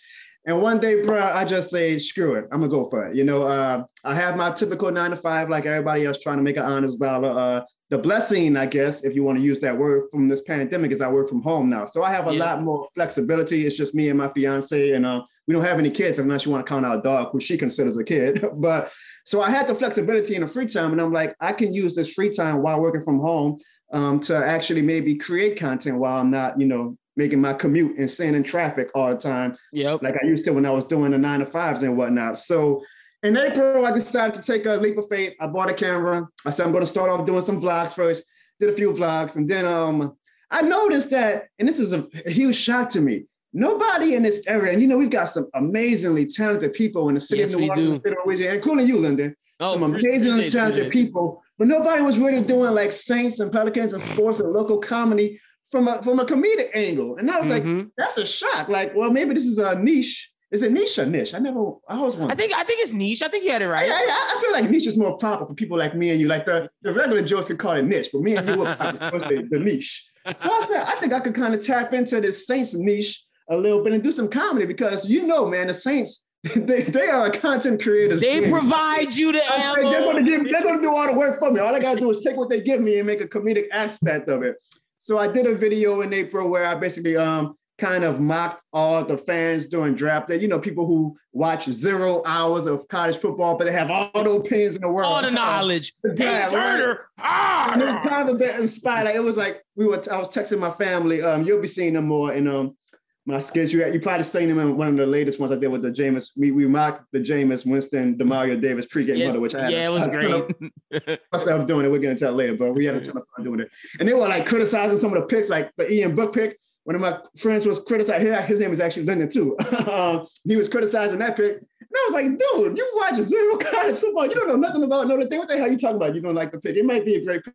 And one day, bro, I just say, screw it. I'm gonna go for it. You know, uh, I have my typical nine to five, like everybody else, trying to make an honest dollar. Uh, the blessing, I guess, if you want to use that word from this pandemic, is I work from home now. So I have a Yeah. lot more flexibility. It's just me and my fiance, and uh, we don't have any kids unless you want to count our dog, who she considers a kid. but so I had the flexibility in the free time, and I'm like, I can use this free time while working from home um, to actually maybe create content while I'm not, you know, making my commute and staying in traffic all the time Yep. like I used to when I was doing the nine to fives and whatnot. So in April, I decided to take a leap of faith. I bought a camera. I said I'm going to start off doing some vlogs first. Did a few vlogs, and then um, I noticed that, and this is a, a huge shock to me. Nobody in this area, and you know, we've got some amazingly talented people in the city Yes, of New Orleans, city of Louisiana, including you, Lyndon. Oh, some amazingly talented people, but nobody was really doing like Saints and Pelicans and sports and local comedy from a from a comedic angle. And I was like, Mhm. that's a shock. Like, well, maybe this is a niche. Is it niche or niche? I never, I always wanted. I think I think it's niche. I think you had it right. I, I, I feel like niche is more proper for people like me and you. Like the, the regular Joes could call it niche, but me and you are probably supposed to say the niche. So I said, I think I could kind of tap into this Saints niche a little bit and do some comedy because you know, man, the Saints, they, they are a content creators. They provide you the I they're ammo. gonna give, they're gonna do all the work for me. All I gotta do is take what they give me and make a comedic aspect of it. So I did a video in April where I basically um kind of mocked all the fans during draft day. You know, people who watch zero hours of college football, but they have all the opinions in the world. All the knowledge. Yeah, Hey, right. Turner. And it was Ah. kind of a bit inspired. Like, it was like we were. I was texting my family. Um, you'll be seeing them more in um my skits. You you probably seen them in one of the latest ones I did with the Jameis. We we mocked the Jameis Winston Demario Davis pregame Yes, huddle, which I had yeah, it was of great. myself doing it. We're gonna tell later, but we had a ton of fun doing it. And they were like criticizing some of the picks, like the Ian Book pick. One of my friends was criticizing. His, his name is actually Lyndon too. um, he was criticizing that pick, and I was like, "Dude, you watch zero college football. You don't know nothing about Notre Dame. What the hell are you talking about? You don't like the pick? It might be a great pick."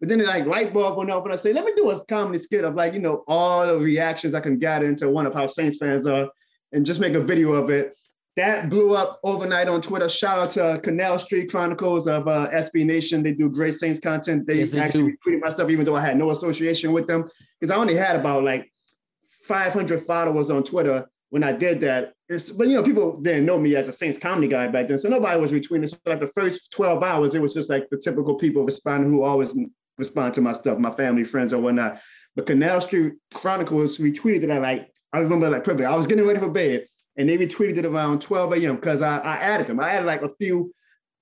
But then it like light bulb went off, and I say, "Let me do a comedy skit of like you know all the reactions I can gather into one of how Saints fans are, and just make a video of it." that blew up overnight on Twitter. Shout out to Canal Street Chronicles of uh, SB Nation. They do great Saints content. They Yes, they actually tweeted my stuff, even though I had no association with them, because I only had about like 500 followers on Twitter when I did that. It's, but you know, people didn't know me as a Saints comedy guy back then, so nobody was retweeting. So like the first 12 hours, it was just like the typical people responding who always respond to my stuff, my family, friends, or whatnot. But Canal Street Chronicles retweeted it at like I remember like perfect. I was getting ready for bed and they retweeted it around 12 a.m. because I, I added them. I added like a few.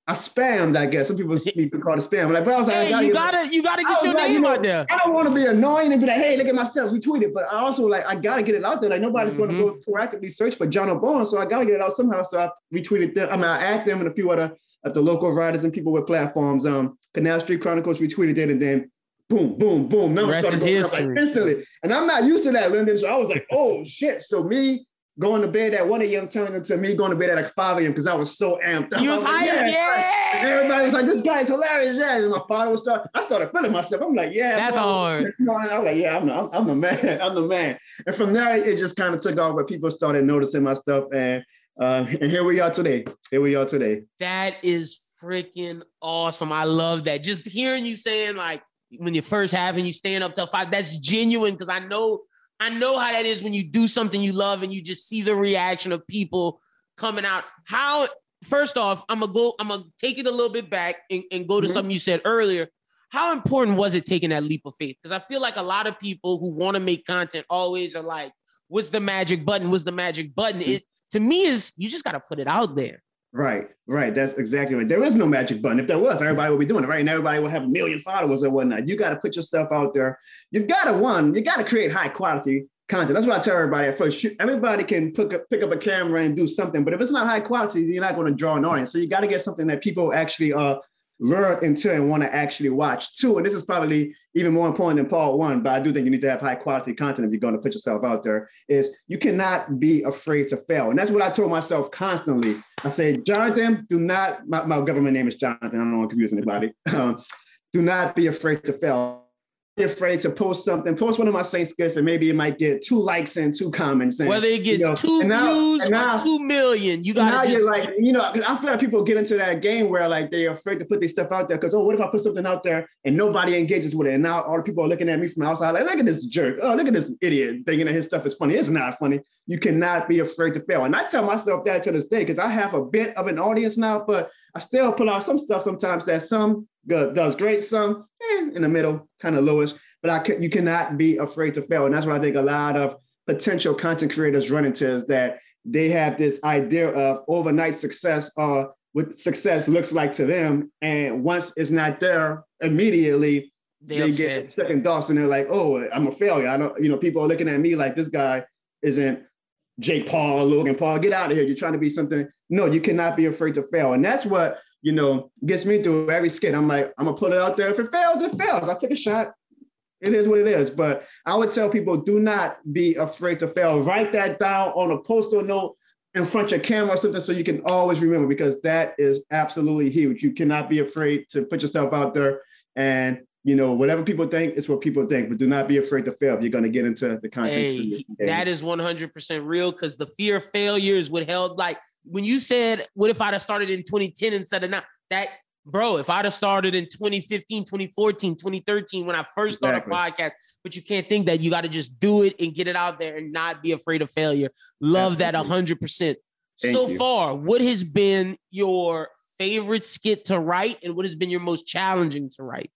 I spammed, I guess. Some people speak call it spam. Like, but I was like, I Hey, you gotta you gotta get your like, name you know, out there. I don't want to be annoying and be like, hey, look at my stuff, retweet it. But I also like, I gotta get it out there. Like nobody's going to go Mm-hmm. proactively search for John O'Bone, so I gotta get it out somehow. So I retweeted them. I mean, I added them and a few other the local writers and people with platforms. Um, Canal Street Chronicles retweeted it, and then boom, boom, boom. Numbers started is going up like instantly. And I'm not used to that, Lyndon. So I was like, oh shit. So me going to bed at 1 a.m. turned into me going to bed at like 5 a.m. because I was so amped. up. You I was like, And yeah. everybody was like, this guy's hilarious. Yeah. And my father was start. I started feeling myself. I'm like, yeah. That's bro. hard. You know, I'm like, yeah, I'm the, I'm, I'm the man. I'm the man. And from there, it just kind of took off where people started noticing my stuff. And uh, and here we are today. Here we are today. That is freaking awesome. I love that. Just hearing you saying like when you first having you stand up till five, that's genuine because I know I know how that is when you do something you love and you just see the reaction of people coming out. How first off, I'm gonna go, I'm gonna take it a little bit back and, and go to Mhm. something you said earlier. How important was it taking that leap of faith? Because I feel like a lot of people who want to make content always are like, what's the magic button? What's the magic button? It to me is you just gotta put it out there. Right, right. That's exactly right. There is no magic button. If there was, everybody would be doing it, right? And everybody would have a million followers or whatnot. You got to put your stuff out there. You've got to one, you got to create high quality content. That's what I tell everybody at first. Everybody can pick up, pick up a camera and do something, but if it's not high quality, you're not going to draw an audience. So you got to get something that people actually uh learn into and want to actually watch too. And this is probably even more important than part one, but I do think you need to have high quality content if you're going to put yourself out there. Is you cannot be afraid to fail, and that's what I told myself constantly. I say, Jonathan, do not. My, my government name is Jonathan. I don't want to confuse anybody. Um, do not be afraid to fail. Afraid to post something. Post one of my Saints skits, and maybe it might get two likes and two comments. And, Whether it gets you know, two and now- views and or two million, you now gotta you're like, you know, I feel like people get into that game where like they're afraid to put their stuff out there because oh, what if I put something out there and nobody engages with it? And now all the people are looking at me from outside, like, look at this jerk. Oh, look at this idiot thinking that his stuff is funny. It's not funny. You cannot be afraid to fail. And I tell myself that to this day because I have a bit of an audience now, but I still put out some stuff sometimes that some does great, some Eh, in the middle, kind of lowish. But I can, you cannot be afraid to fail. And that's what I think a lot of potential content creators run into is that they have this idea of overnight success or what success looks like to them. And once it's not there, immediately they, they, get second thoughts and they're like, oh, I'm a failure. I don't, you know, people are looking at me like this guy isn't Jake Paul, Logan Paul. Get out of here. You're trying to be something. No, you cannot be afraid to fail. And that's what, you know, gets me through every skit. I'm like, I'm gonna put it out there. If it fails, it fails. I take a shot. It is what it is. But I would tell people do not be afraid to fail. Write that down on a postal note in front of your camera or something so you can always remember because that is absolutely huge. You cannot be afraid to put yourself out there and you know whatever people think is what people think, but do not be afraid to fail if you're going to get into the content. Hey, that is 100% real because the fear of failure is what held like when you said, What if I'd have started in 2010 instead of now? That, bro, if I'd have started in 2015, 2014, 2013, when I first started a podcast, but you can't think that you got to just do it and get it out there and not be afraid of failure. Love that Absolutely. 100%. Thank so you. far, what has been your favorite skit to write and what has been your most challenging to write?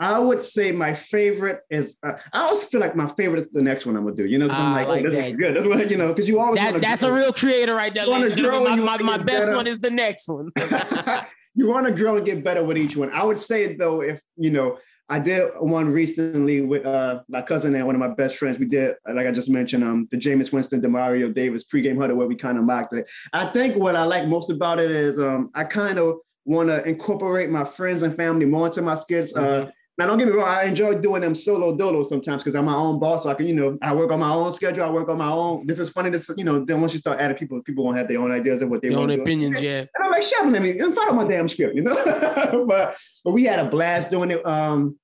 I would say my favorite is. Uh, I always feel like my favorite is the next one I'm gonna do. You know, because Ah, I'm I like, like oh, this that. is good. That's what you know, because you always That, that's grow. a real creator right there. You wanna ladies and grow, gentlemen. you My, my, my best better. one is the next one. you want to grow and get better with each one. I would say though, if you know, I did one recently with uh, my cousin and one of my best friends. We did, uh, like I just mentioned, um, the Jameis Winston, Demario Davis pregame huddle where we kind of mocked it. I think what I like most about it is um, I kind of want to incorporate my friends and family more into my skits. Uh, now, don't get me wrong, I enjoy doing them solo dolo sometimes because I'm my own boss. So I can, you know, I work on my own schedule. I work on my own. This is funny. This, you know, then once you start adding people, people won't have their own ideas of what they Your own want to do. opinions, yeah. And I'm like, shut up, let me follow my damn script, you know. but but we had a blast doing it. Um,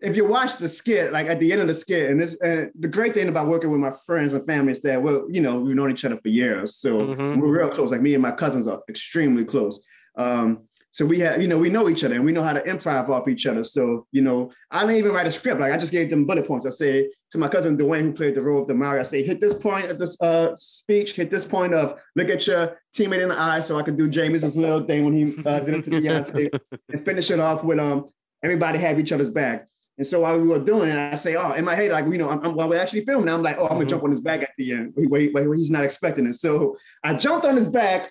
if you watch the skit, like at the end of the skit, and this, uh, the great thing about working with my friends and family is that well, you know, we've known each other for years, so Mhm. we're real close. Like me and my cousins are extremely close. Um, so we have, you know, we know each other and we know how to improv off each other. So, you know, I didn't even write a script. Like I just gave them bullet points. I say to my cousin Dwayne, who played the role of Demario, I say, hit this point of this uh, speech, hit this point of look at your teammate in the eye, so I could do Jameis's little thing when he uh, did it to Deonte, and finish it off with um everybody have each other's back. And so while we were doing it, I say, oh, in my head, like, you know, I'm, I'm- while we're actually filming, I'm like, oh, I'm gonna Mhm. jump on his back at the end. Wait, wait, wait, he's not expecting it. So I jumped on his back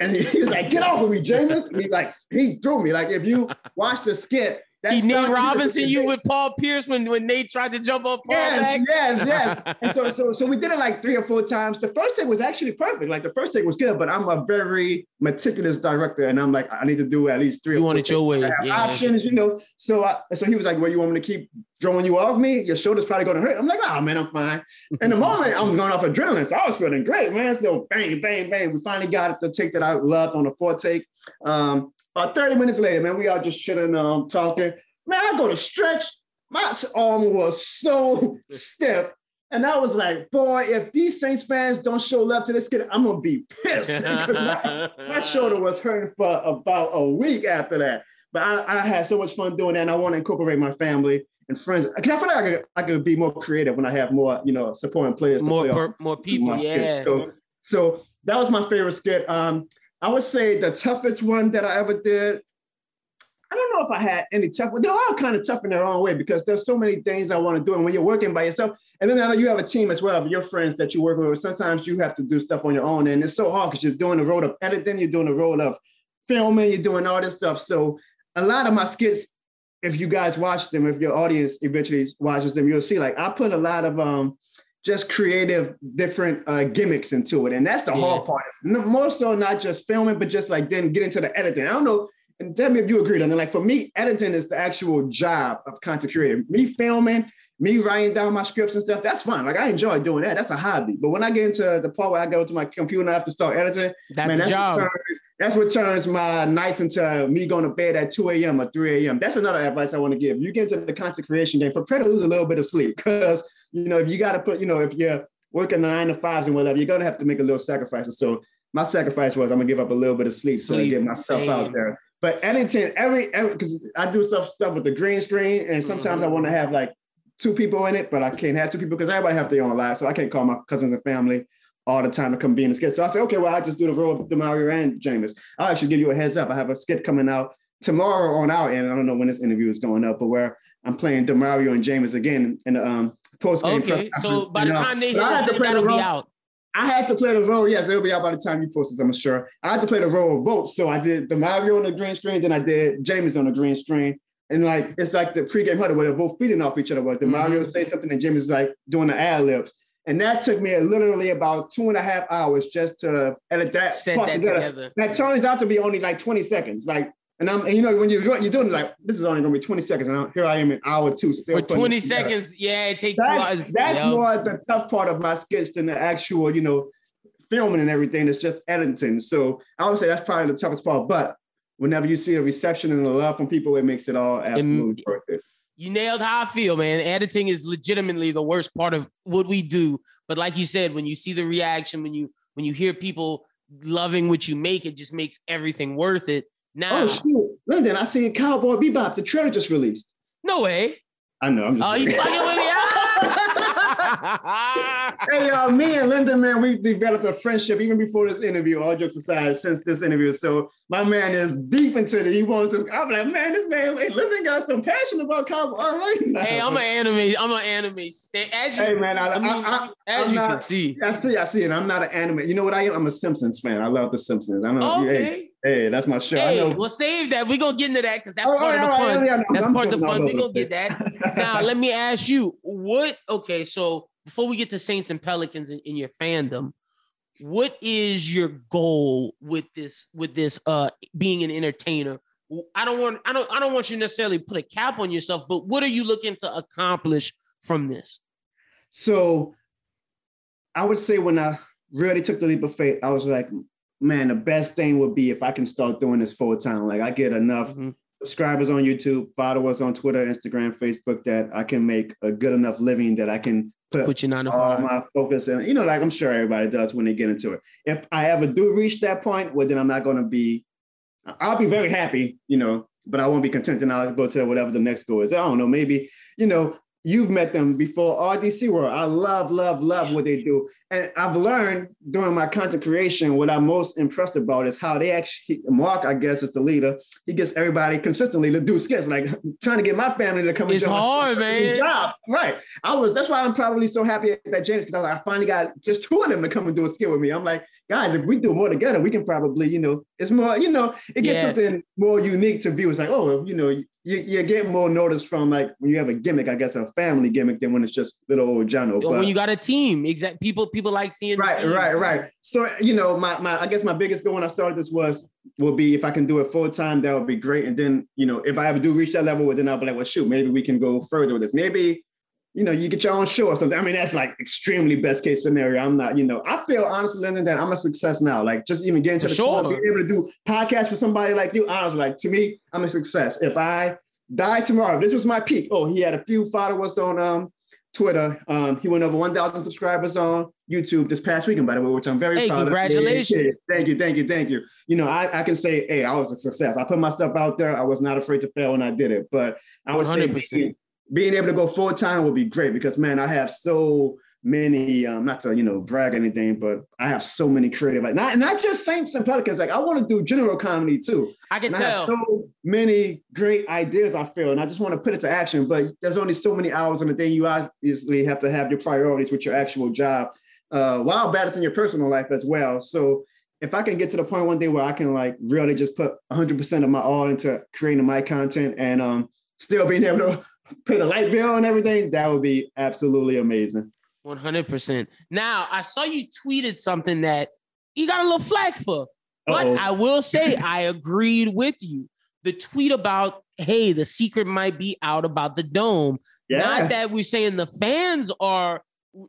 and he, he was like, get off of me, Jameis. And he like, he threw me. Like, if you watch the skit, He Nate Robinson you with Paul Pierce when, when Nate tried to jump on Paul Yes, back. yes, yes. And so, so, so we did it like three or four times. The first take was actually perfect. Like the first take was good, but I'm a very meticulous director, and I'm like, I need to do at least three. You want it your way, yeah. Options, you know. So, I, so he was like, "Well, you want me to keep throwing you off me? Your shoulder's probably going to hurt." I'm like, "Oh man, I'm fine." In the moment, I'm going off adrenaline, so I was feeling great, man. So, bang, bang, bang. We finally got the take that I loved on the fourth take. Um, about 30 minutes later, man, we all just chilling, um, talking. Man, I go to stretch. My arm was so stiff. And I was like, boy, if these Saints fans don't show love to this kid, I'm gonna be pissed. my, my shoulder was hurting for about a week after that. But I, I had so much fun doing that, and I want to incorporate my family and friends. Because I feel like I could, I could be more creative when I have more, you know, supporting players. to More play per, more people, my skit. yeah. So, so that was my favorite skit. Um, I would say the toughest one that I ever did. I don't know if I had any tough. They're all kind of tough in their own way because there's so many things I want to do. And when you're working by yourself, and then you have a team as well of your friends that you work with. Sometimes you have to do stuff on your own, and it's so hard because you're doing the role of editing, you're doing the role of filming, you're doing all this stuff. So a lot of my skits, if you guys watch them, if your audience eventually watches them, you'll see like I put a lot of um just creative different uh, gimmicks into it, and that's the Yeah. hard part. No- More so not just filming, but just like then get into the editing. I don't know. And tell me if you agree on it. Like for me, editing is the actual job of content creator. Me filming, me writing down my scripts and stuff, that's fun. Like I enjoy doing that. That's a hobby. But when I get into the part where I go to my computer and I have to start editing, That's man, that's job. What turns, that's what turns my nights into me going to bed at 2 a.m. or 3 a.m. That's another advice I want to give. You get into the content creation game, prepare to lose a little bit of sleep. Because, you know, if you got to put, you know, if you're working nine to fives and whatever, you're going to have to make a little sacrifices. So my sacrifice was I'm going to give up a little bit of sleep, so I get myself out there. But editing, every, every, because I do stuff, stuff with the green screen, and sometimes I Mm-hmm. want to have like two people in it, but I can't have two people because everybody have their own lives. So I can't call my cousins and family all the time to come be in the skit. So I said, okay, well, I just do the role of Demario and Jameis. I'll actually give you a heads up. I have a skit coming out tomorrow on our end. I don't know when this interview is going up, but where I'm playing Demario and Jameis again in the um, post game. Okay, so by the time they hit, I had to play the that'll be role. out. I had to play the role. Yes, it'll be out by the time you post this, I'm sure. I had to play the role of both. So I did Demario on the green screen, then I did Jameis on the green screen. And like it's like the pregame huddle where they're both feeding off each other. Where the Mhm. Mario say something and Jameis is like doing the ad libs. And that took me literally about two and a half hours just to edit that Set that together. together. That turns out to be only like 20 seconds. Like, and I'm and you know when you're doing- you're doing like this is only gonna be 20 seconds. And I'm- here I am in hour two still For 20 seconds, yeah, it takes That's, that's Yep. more the tough part of my skits than the actual, you know, filming and everything. It's just editing. So I would say that's probably the toughest part. But whenever you see a reception and a love from people, it makes it all absolutely worth it. You nailed how I feel, man. Editing is legitimately the worst part of what we do. But like you said, when you see the reaction, when you when you hear people loving what you make, it just makes everything worth it. Now, Oh shoot, Lyndon, I see Cowboy Bebop. The trailer just released. no way. I know. I'm just. Oh, you fucking with me? hey y'all, me and Lyndon, man, we developed a friendship even before this interview. All jokes aside, since this interview, so my man is deep into it. He wants this. I'm like, man, this man, hey, Lyndon got some passion about Cowboy. All right, hey, I'm an anime. I'm an anime. As you, Hey man, I, I mean, I, as I'm you not- can see. I see, I see it. I'm not an anime. You know what I am? I'm a Simpsons fan. I love the Simpsons. I know. Okay. hey, that's my show. I Hey, know. we'll save that. We're gonna get into that because that's Oh, part of the right, fun. right, yeah, no, That's I'm part of the fun. We're gonna get that. now, let me ask you, what okay, so before we get to Saints and Pelicans in, in your fandom, what is your goal with this with this uh being an entertainer? I don't want I don't I don't want you to necessarily put a cap on yourself, but what are you looking to accomplish from this? So I would say when I really took the leap of faith, I was like, man, the best thing would be if I can start doing this full time. Like I get enough Mhm. subscribers on YouTube, followers on Twitter, Instagram, Facebook that I can make a good enough living that I can put Put your nine to five. my focus and you know, like I'm sure everybody does when they get into it. If I ever do reach that point, well, then I'm not gonna be. I'll be very happy, you know, but I won't be content, and I'll go to whatever the next goal is. I don't know, maybe you know. You've met them before, RDC World. I love, love, love what they do. And I've learned during my content creation, what I'm most impressed about is how they actually, Mark, I guess, is the leader. He gets everybody consistently to do skits, like trying to get my family to come and It's us. hard, man. Job. Right. I was, that's why I'm probably so happy that James, because I, was like, I finally got just two of them to come and do a skit with me. I'm like, guys, if we do more together, we can probably, you know, it's more, you know, it gets Yeah. something more unique to view. It's like, oh, you know, you, you get more notice from like when you have a gimmick, I guess a family gimmick than when it's just little old Jono. But- when you got a team, exact people people like seeing the right, team. right, right. So you know, my my I guess my biggest goal when I started this was will be if I can do it full time, that would be great. And then you know, if I ever do reach that level, well, then I'll be like, well, shoot, maybe we can go further with this. Maybe you know, you get your own show or something. I mean, that's like extremely best case scenario. I'm not, you know, I feel honestly, Lyndon, that I'm a success now. Like just even getting to For the sure. point, being able to do podcasts with somebody like you, honestly, like to me, I'm a success. If I die tomorrow, this was my peak. Oh, he had a few followers on um Twitter. Um, he went over 1,000 subscribers on YouTube this past weekend, by the way, which I'm very Hey, proud congratulations. of. Yeah, Thank you, thank you, thank you. You know, I, I can say, hey, I was a success. I put my stuff out there. I was not afraid to fail when I did it. But I would 100%. being, being able to go full time would be great because man, I have so many, um, not to you know brag anything, but I have so many creative, like not not just Saints and Pelicans. Like I want to do general comedy too. I can And I have tell. so many great ideas. I feel, and I just want to put it to action. But there's only so many hours in the day. You obviously have to have your priorities with your actual job, uh, while balancing your personal life as well. So if I can get to the point one day where I can like really just put 100% of my all into creating my content and um, still being able to pay the light bill and everything, that would be absolutely amazing. One hundred percent. Now I saw you tweeted something that you got a little flack for, but Uh-oh. I will say I agreed with you. The tweet about hey, the secret might be out about the dome. Yeah. Not that we're saying the fans are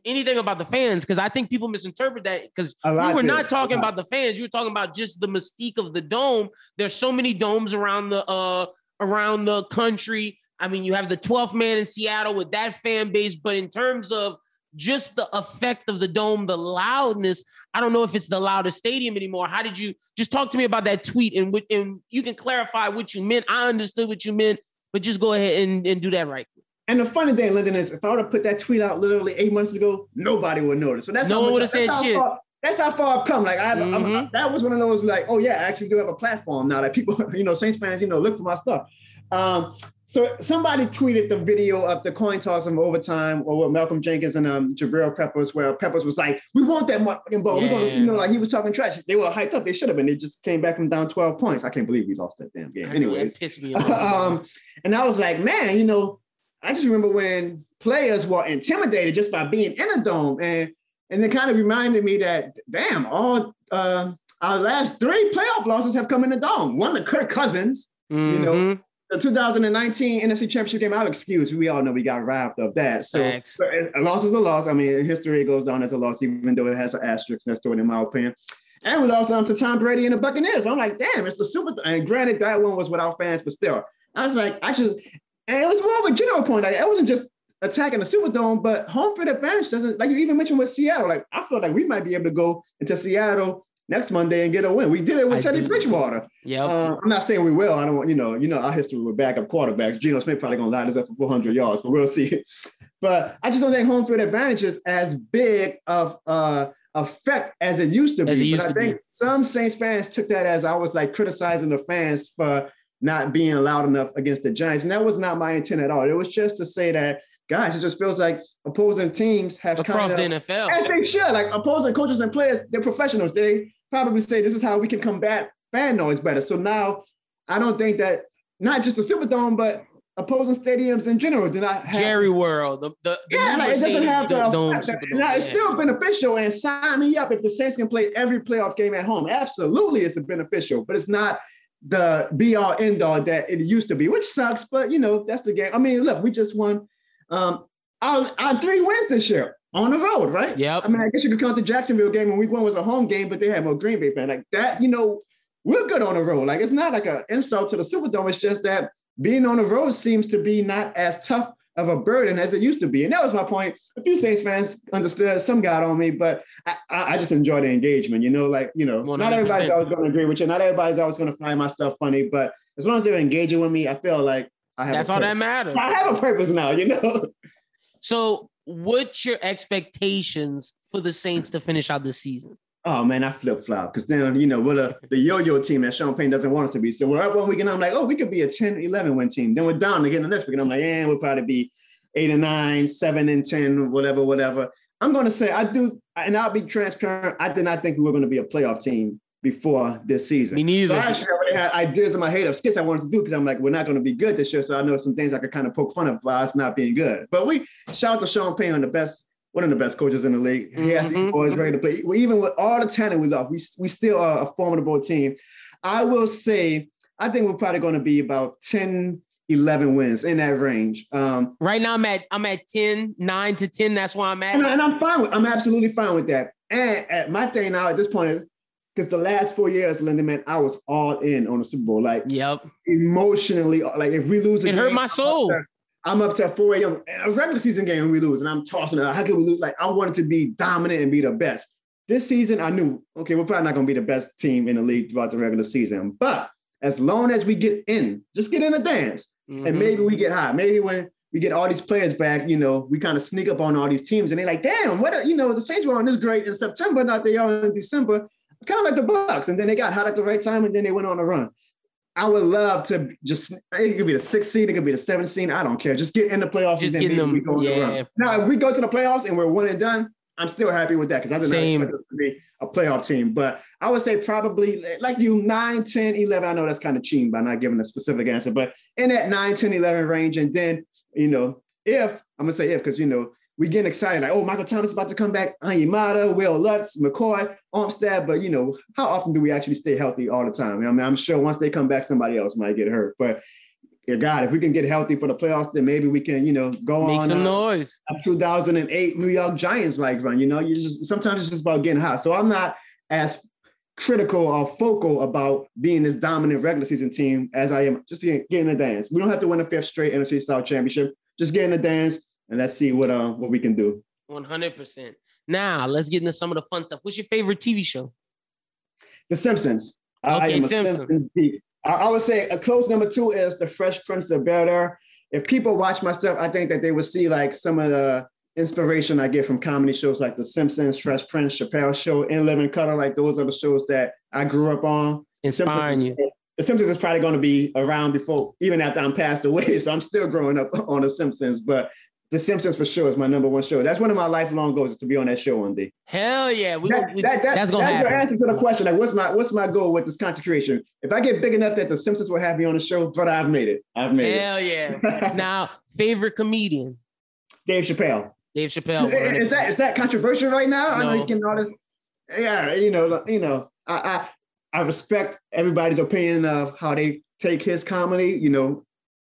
anything about the fans, because I think people misinterpret that because we were not talking about the fans. You were talking about just the mystique of the dome. There's so many domes around the uh around the country. I mean, you have the 12th man in Seattle with that fan base, but in terms of just the effect of the dome, the loudness, I don't know if it's the loudest stadium anymore. How did you just talk to me about that tweet and what and you can clarify what you meant? I understood what you meant, but just go ahead and, and do that right. And the funny thing, Lyndon, is if I would have put that tweet out literally eight months ago, nobody would notice. So that's No how one would've that's said shit. far- that's how far I've come. Like I, I'm- Mhm. that was one of those like, oh yeah, I actually do have a platform now that people, you know, Saints fans, you know, look for my stuff. Um, so somebody tweeted the video of the coin toss in overtime, or with Malcolm Jenkins and um, Jabril Peppers, where Peppers was like, "We want that motherfucking ball. We're gonna, you know, like he was talking trash. They were hyped up. They should have been. They just came back from down 12 points. I can't believe we lost that damn game. I Anyways, pissed me off. um, and I was like, man, you know, I just remember when players were intimidated just by being in a dome, and and it kind of reminded me that damn, all uh, our last three playoff losses have come in the dome. One to Kirk Cousins, you know, Mhm. The 2019 NFC Championship game. I'll excuse. We all know we got robbed of that. So a loss is a loss. I mean, history goes down as a loss, even though it has an asterisk next to it, in my opinion. And we lost um, to Tom Brady and the Buccaneers. I'm like, damn, it's the Super. And granted, that one was without fans, but still, I was like, I just, and it was more of a general point. Like, I wasn't just attacking the Superdome, but home field advantage doesn't, like you even mentioned with Seattle. Like, I feel like we might be able to go into Seattle next Monday and get a win. We did it with I Teddy do. Bridgewater. Yeah, Uh, I'm not saying we will. I don't want, you know, you know, our history with backup quarterbacks. Geno Smith probably gonna line us up for 400 yards, but we'll see. But I just don't think home field advantage is as big of uh effect as it used to be. It but I think some Saints fans took that as I was like criticizing the fans for not being loud enough against the Giants. And that was not my intent at all. It was just to say that guys, it just feels like opposing teams have Across kind the of, NFL. as they should. Like opposing coaches and players, they're professionals. They probably say this is how we can combat fan noise better. So now I don't think that not just the Superdome, but opposing stadiums in general do not have Jerry World. The, the, the yeah, like, it doesn't have the Dome. Superdome. Now, it's still beneficial and sign me up if the Saints can play every playoff game at home. Absolutely, it's beneficial, but it's not the be all end all that it used to be, which sucks. But you know, that's the game. I mean, look, we just won um our, our three wins this year on the road, right? Yeah. I mean, I guess you could count the Jacksonville game when week one was a home game, but they had more Green Bay fan. Like that, you know, we're good on the road. Like it's not like an insult to the Superdome. It's just that being on the road seems to be not as tough of a burden as it used to be. And that was my point. A few Saints fans understood, some got on me, but I, I, just enjoy the engagement. You know, like, you know, not everybody's always going to agree with you. Not everybody's always going to find my stuff funny, but as long as they're engaging with me, I feel like I have That's all that matters. I have a purpose now, you know. So, what's your expectations for the Saints to finish out the season? Oh man, I flip flop because then you know we're the, yo-yo team that Sean Payton doesn't want us to be. So we're up one week and I'm like, oh, we could be a 10, 11 win team. Then we're down again the next week and I'm like, yeah, we'll probably be eight and nine, seven and ten, whatever, whatever. I'm gonna say I do, and I'll be transparent. I did not think we were gonna be a playoff team before this season. Me neither. So I actually already had ideas in my head of skits I wanted to do because I'm like, we're not gonna be good this year. So I know some things I could kind of poke fun of by us not being good. But we shout out to Sean Payton, one of the best, one of the best coaches in the league. He has these Mhm. boys ready to play. Even with all the talent we love, we, we still are a formidable team. I will say, I think we're probably going to be about 10, 11 wins in that range. Um, Right now, I'm at I'm at 10, 9 to 10. That's where I'm and, at. and I'm fine with, I'm absolutely fine with that. And at my thing now at this point is, because the last four years, Lyndon, man, I was all in on the Super Bowl. Like Yep. emotionally, like if we lose, a It hurt my soul. I'm up to 4 a.m. A regular season game and we lose, and I'm tossing it. out. How can we lose? Like I wanted to be dominant and be the best. This season, I knew, okay, we're probably not going to be the best team in the league throughout the regular season. But as long as we get in, just get in the dance, Mhm. and maybe we get hot. Maybe when we get all these players back, you know, we kind of sneak up on all these teams, and they're like, damn, what a, you know, the Saints were on this great in September, not they are in December, kind of like the Bucks, and then they got hot at the right time, and then they went on a run. I would love to just it could be the sixth seed, it could be the seventh seed. I don't care. Just get in the playoffs. Just and then them- we go on the run. yeah. Now, if we go to the playoffs and we're one and done, I'm still happy with that because I did not Same. expect to be a playoff team. But I would say probably like you 9, 10, 11. I know that's kind of cheating by not giving a specific answer, but in that 9, 10, 11 range. And then, you know, if I'm gonna say if because you know we getting excited like, oh, Michael Thomas about to come back, Onyemata, Wil Lutz, McCoy, Armstead. But you know, how often do we actually stay healthy all the time? I mean, I'm sure once they come back, somebody else might get hurt. But yeah, God, if we can get healthy for the playoffs, then maybe we can, you know, go Make on some uh, noise. a 2008 New York Giants like run. You know, you just sometimes it's just about getting hot. So I'm not as critical or focal about being this dominant regular season team as I am just getting, getting the dance. We don't have to win a fifth straight NFC South championship. Just getting a dance and let's see what uh what we can do. One hundred percent. Now let's get into some of the fun stuff. What's your favorite TV show? The Simpsons. I Okay, am a Simpsons. Simpsons geek. I, I would say a close number two is The Fresh Prince of Bel Air. If people watch my stuff, I think that they would see like some of the inspiration I get from comedy shows like The Simpsons, Fresh Prince, Chappelle Show, In Living Color. Like those are the shows that I grew up on. Inspiring you. The Simpsons is probably going to be around before, even after I'm passed away. So I'm still growing up on The Simpsons, but The Simpsons for sure is my number one show. That's one of my lifelong goals is to be on that show one day. Hell yeah. We, That- we- that- that- that's gonna your happen. answer to the question. Like, what's my what's my goal with this content creation? If I get big enough that the Simpsons will have me on the show, brother, I've made it. I've made it. Hell yeah. now, favorite comedian? Dave Chappelle. Dave Chappelle. Is that is that controversial right now? I know No. he's getting all this. Yeah, you know, you know, I I, I respect everybody's opinion of how they take his comedy. You know,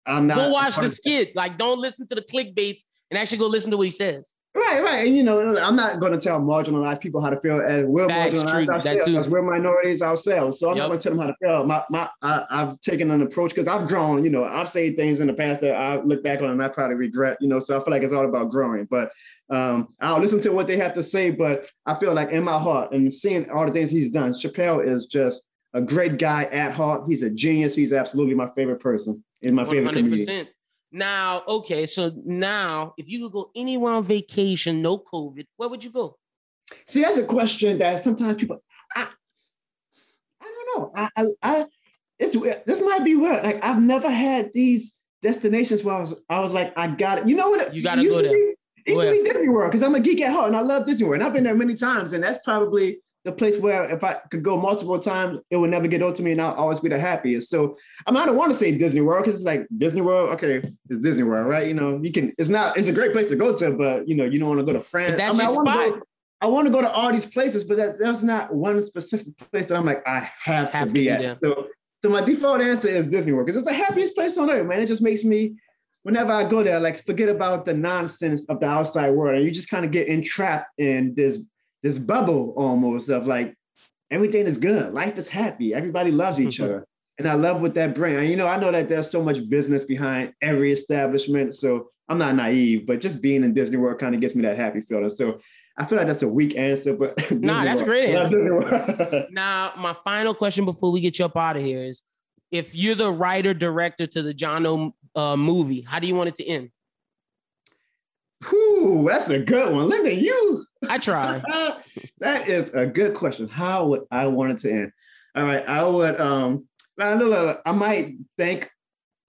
I'm not Go watch the skit. Like, don't listen to the clickbaits and actually go listen to what he says. Right, right. And you know, I'm not going to tell marginalized people how to feel as we're Facts, marginalized true, that ourselves too. because we're minorities ourselves. So I'm Yep. not going to tell them how to feel. My, my, I, I've taken an approach because I've grown. You know, I've said things in the past that I look back on and I probably regret. You know, so I feel like it's all about growing. But um, I'll listen to what they have to say. But I feel like in my heart and seeing all the things he's done, Chappelle is just a great guy at heart. He's a genius. He's absolutely my favorite person. In my favorite comedian. 100%. Now, okay, so now if you could go anywhere on vacation, no COVID, where would you go? See, that's a question that sometimes people, I, I don't know. I, I, I it's weird. this might be weird. Like I've never had these destinations where I was, I was like, I got it. You know what? You gotta go there. Be, it used to be Disney World because I'm a geek at heart and I love Disney World. And I've been there many times, and that's probably the place where if I could go multiple times, it would never get old to me, and I'll always be the happiest. So I, mean, I don't want to say Disney World because it's like Disney World. Okay, it's Disney World, right? You know, you can. It's not. It's a great place to go to, but you know, you don't want to go to France. But that's I, your I spot. Go, I want to go to all these places, but that, there's not one specific place that I'm like I have, Have to to be be at. So, so my default answer is Disney World because it's the happiest place on earth, man. It just makes me, whenever I go there, like forget about the nonsense of the outside world, and you just kind of get entrapped in this this bubble almost of like everything is good, life is happy, everybody loves each other, and I love what that brings. You know, I know that there's so much business behind every establishment, so I'm not naive, but just being in Disney World kind of gets me that happy feeling. So I feel like that's a weak answer, but Nah, that's World. great I love answer. Disney World. Now, my final question before we get you up out of here is if you're the writer director to the Jono uh, movie, how do you want it to end? Whew, that's a good one. Look at you. I try. that is a good question. How would I want it to end? All right, I would. Um, I, know, I might think.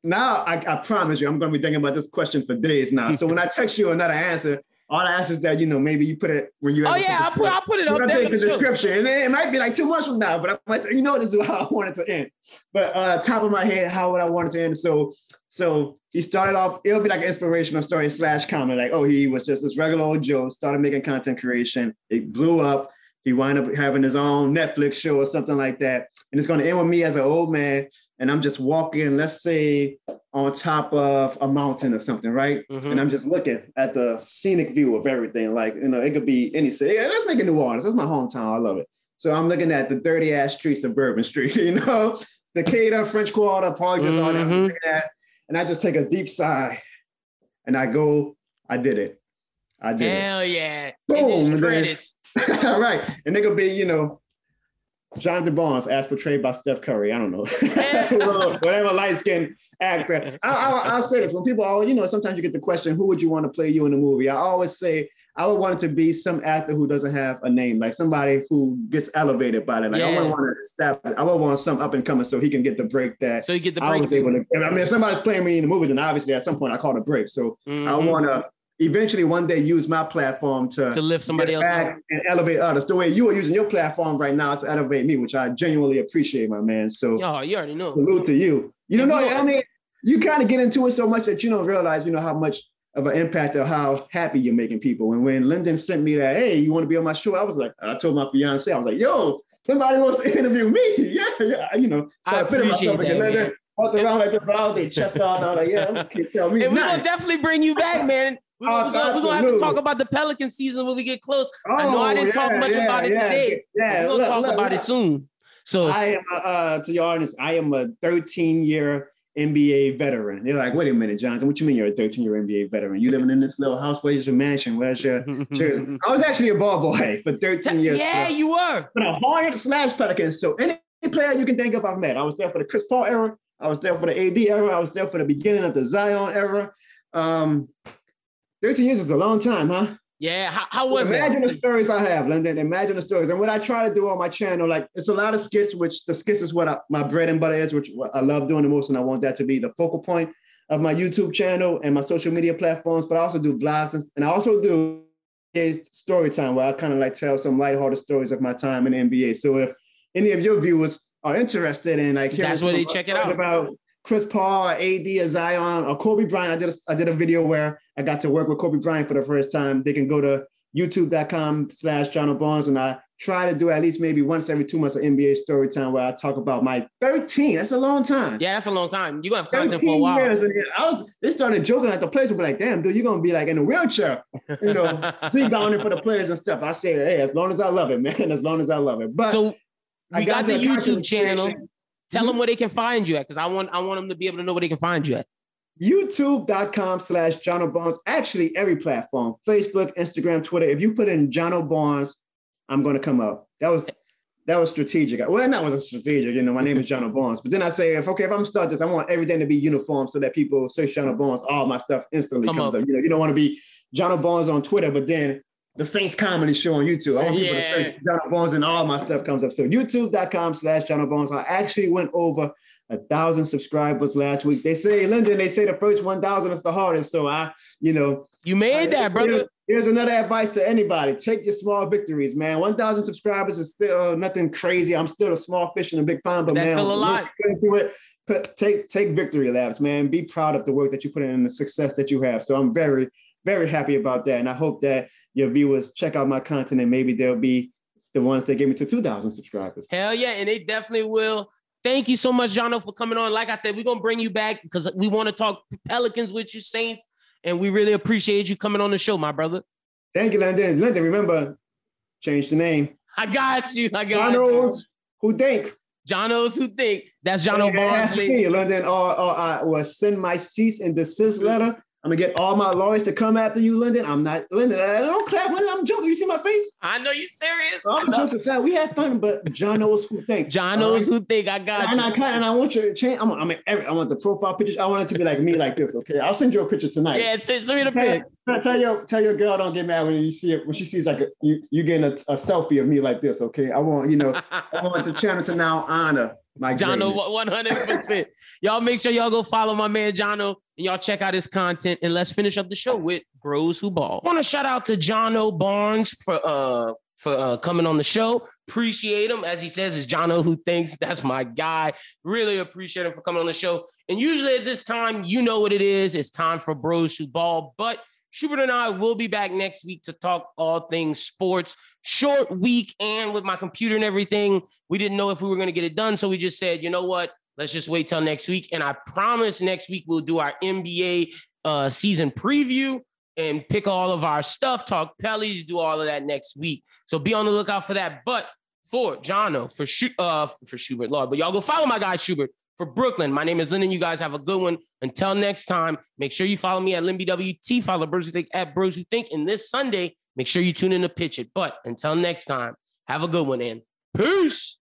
Now, I, I promise you, I'm going to be thinking about this question for days now. So when I text you another answer, all the answers that you know, maybe you put it when you. Oh yeah, I'll put I'll put it up there. take the description, and it might be like two months from now. But I might say, you know, this is how I want it to end. But uh, top of my head, how would I want it to end? So, so he started off. It'll be like an inspirational story slash comment. Like, oh, he was just this regular old Joe. Started making content creation. It blew up. He wound up having his own Netflix show or something like that. And it's going to end with me as an old man, and I'm just walking. Let's say on top of a mountain or something, right? Mhm. And I'm just looking at the scenic view of everything. Like, you know, it could be any city. Yeah, let's make it New Orleans. That's my hometown. I love it. So I'm looking at the dirty ass streets of Bourbon Street, you know, the Decatur, French Quarter, Park, just all that. I'm looking at, and I just take a deep sigh and I go, I did it. I did it. Hell yeah. Boom, And credits. it. all right. And they could be, you know, Jonathan Barnes, as portrayed by Steph Curry. I don't know, whatever light skinned actor. I, will say this: when people, all you know, sometimes you get the question, "Who would you want to play you in a movie?" I always say I would want it to be some actor who doesn't have a name, like somebody who gets elevated by it. Like yeah. I would want to step. I would want some up and coming so he can get the break that. So you get the break. I, was able to, I mean, if somebody's playing me in the movie, then obviously at some point I call it a break. So mm-hmm. I want to eventually one day use my platform to, to lift somebody else and elevate others the way you are using your platform right now to elevate me, which I genuinely appreciate, my man. So oh, you already know. Salute to you. You don't know, I mean, you kind of get into it so much that you don't realize, you know, how much of an impact of how happy you're making people. And when Lyndon sent me that, hey, you want to be on my show? I was like, I told my fiance, I was like, yo, somebody wants to interview me. Yeah, yeah. You know, I appreciate that, Walked around like this all day, chest out, all like, yeah, can't tell me. And we're gonna definitely bring you back, man. We're gonna, we're, gonna, have to talk about the Pelican season when we get close. Oh, I know I didn't yeah, talk much yeah, about it yeah, today. Yeah, we're gonna look, talk look, about look. it soon. So I am uh, to your honest, I am a 13 year NBA veteran. They're like, wait a minute, Jonathan, what you mean you're a 13 year NBA veteran? You living in this little house, where's your mansion? Where's your I was actually a ball boy for 13 years. Yeah, so. you were. But a Hornets slash Pelicans. So any player you can think of, I've met. I was there for the Chris Paul era. I was there for the AD era. I was there for the beginning of the Zion era. Um, 13 years is a long time, huh? Yeah. How, how was Imagine that? Imagine the stories I have, Lyndon. Imagine the stories. And what I try to do on my channel, like it's a lot of skits, which the skits is what I, my bread and butter is, which I love doing the most. And I want that to be the focal point of my YouTube channel and my social media platforms. But I also do vlogs and, and I also do story time where I kind of like tell some lighthearted stories of my time in the NBA. So if any of your viewers are interested in like that's where they check it out about Chris Paul, or AD, or Zion, or Kobe Bryant. I did a, I did a video where I got to work with Kobe Bryant for the first time. They can go to youtube.com slash John Barnes and I try to do at least maybe once every two months of NBA story time where I talk about my 13. That's a long time. Yeah, that's a long time. You gonna have content for a while. Years, and I was they started joking at the players would be like, damn, dude, you're gonna be like in a wheelchair, you know, rebounding for the players and stuff. I say, hey, as long as I love it, man, as long as I love it. But so we got, got the YouTube channel. Tell mm-hmm. them where they can find you at, because I want I want them to be able to know where they can find you at. YouTube.com slash Jono Barnes. Actually, every platform, Facebook, Instagram, Twitter. If you put in Jono Barnes, I'm gonna come up. That was that was strategic. Well, that wasn't strategic, you know. My name is Jono Barnes. But then I say, if okay, if I'm start this, I want everything to be uniform so that people search Jono Barnes, all my stuff instantly come comes up. up. You know, you don't want to be Jono Barnes on Twitter, but then the Saints Comedy Show on YouTube. I want people yeah. to search John Bones and all my stuff comes up. So youtube.com slash John Bones. I actually went over a thousand subscribers last week. They say, Lyndon, they say the first 1,000 is the hardest. So I, you know. You made that, brother. Here's another advice to anybody. Take your small victories, man. 1,000 subscribers is still nothing crazy. I'm still a small fish in a big pond, but That's man, still a lot. Into it. Put, take, take victory laps, man. Be proud of the work that you put in and the success that you have. So I'm very, very happy about that. And I hope that your viewers check out my content and maybe they'll be the ones that get me to 2,000 subscribers. Hell yeah. And they definitely will. Thank you so much, Jono, for coming on. Like I said, we're going to bring you back because we want to talk Pelicans with you, Saints. And we really appreciate you coming on the show, my brother. Thank you, Lyndon. Lyndon, remember, change the name. I got you. I got Jonos you. who think. Jonos who think. That's Jono Barnes. See you, Lyndon. Or, or I will send my cease and desist letter I'm gonna get all my lawyers to come after you, Lyndon. I'm not Lyndon. I don't clap, Lyndon. I'm joking. You see my face? I know you're serious. I'm joking aside. We had fun, but Jonos who think. Jonos right? who think. I got and you. I and I want your change. I'm, I mean, every, I want the profile pictures. I want it to be like me, like this. Okay, I'll send you a picture tonight. Yeah, send, send me the pic. Tell, tell your tell your girl don't get mad when you see it when she sees like a, you you getting a, a selfie of me like this. Okay, I want you know I want the channel to now honor my Jono, 100%. y'all make sure y'all go follow my man Jono and y'all check out his content. And let's finish up the show with Bros Who Ball. I want to shout out to Jono Barnes for uh for uh, coming on the show. Appreciate him. As he says, it's Jono who thinks that's my guy. Really appreciate him for coming on the show. And usually at this time, you know what it is. It's time for Bros Who Ball. But Schubert and I will be back next week to talk all things sports. Short week, and with my computer and everything, we didn't know if we were going to get it done. So we just said, you know what? Let's just wait till next week. And I promise next week we'll do our NBA uh, season preview and pick all of our stuff, talk Pellies, do all of that next week. So be on the lookout for that. But for Jono, for uh, for Schubert, Lord, but y'all go follow my guy Schubert for Brooklyn. My name is Lyndon. You guys have a good one. Until next time, make sure you follow me at LynnBWT. Follow Bros Who Think at Bros Who Think. And this Sunday, make sure you tune in to Pitch It. But until next time, have a good one and peace.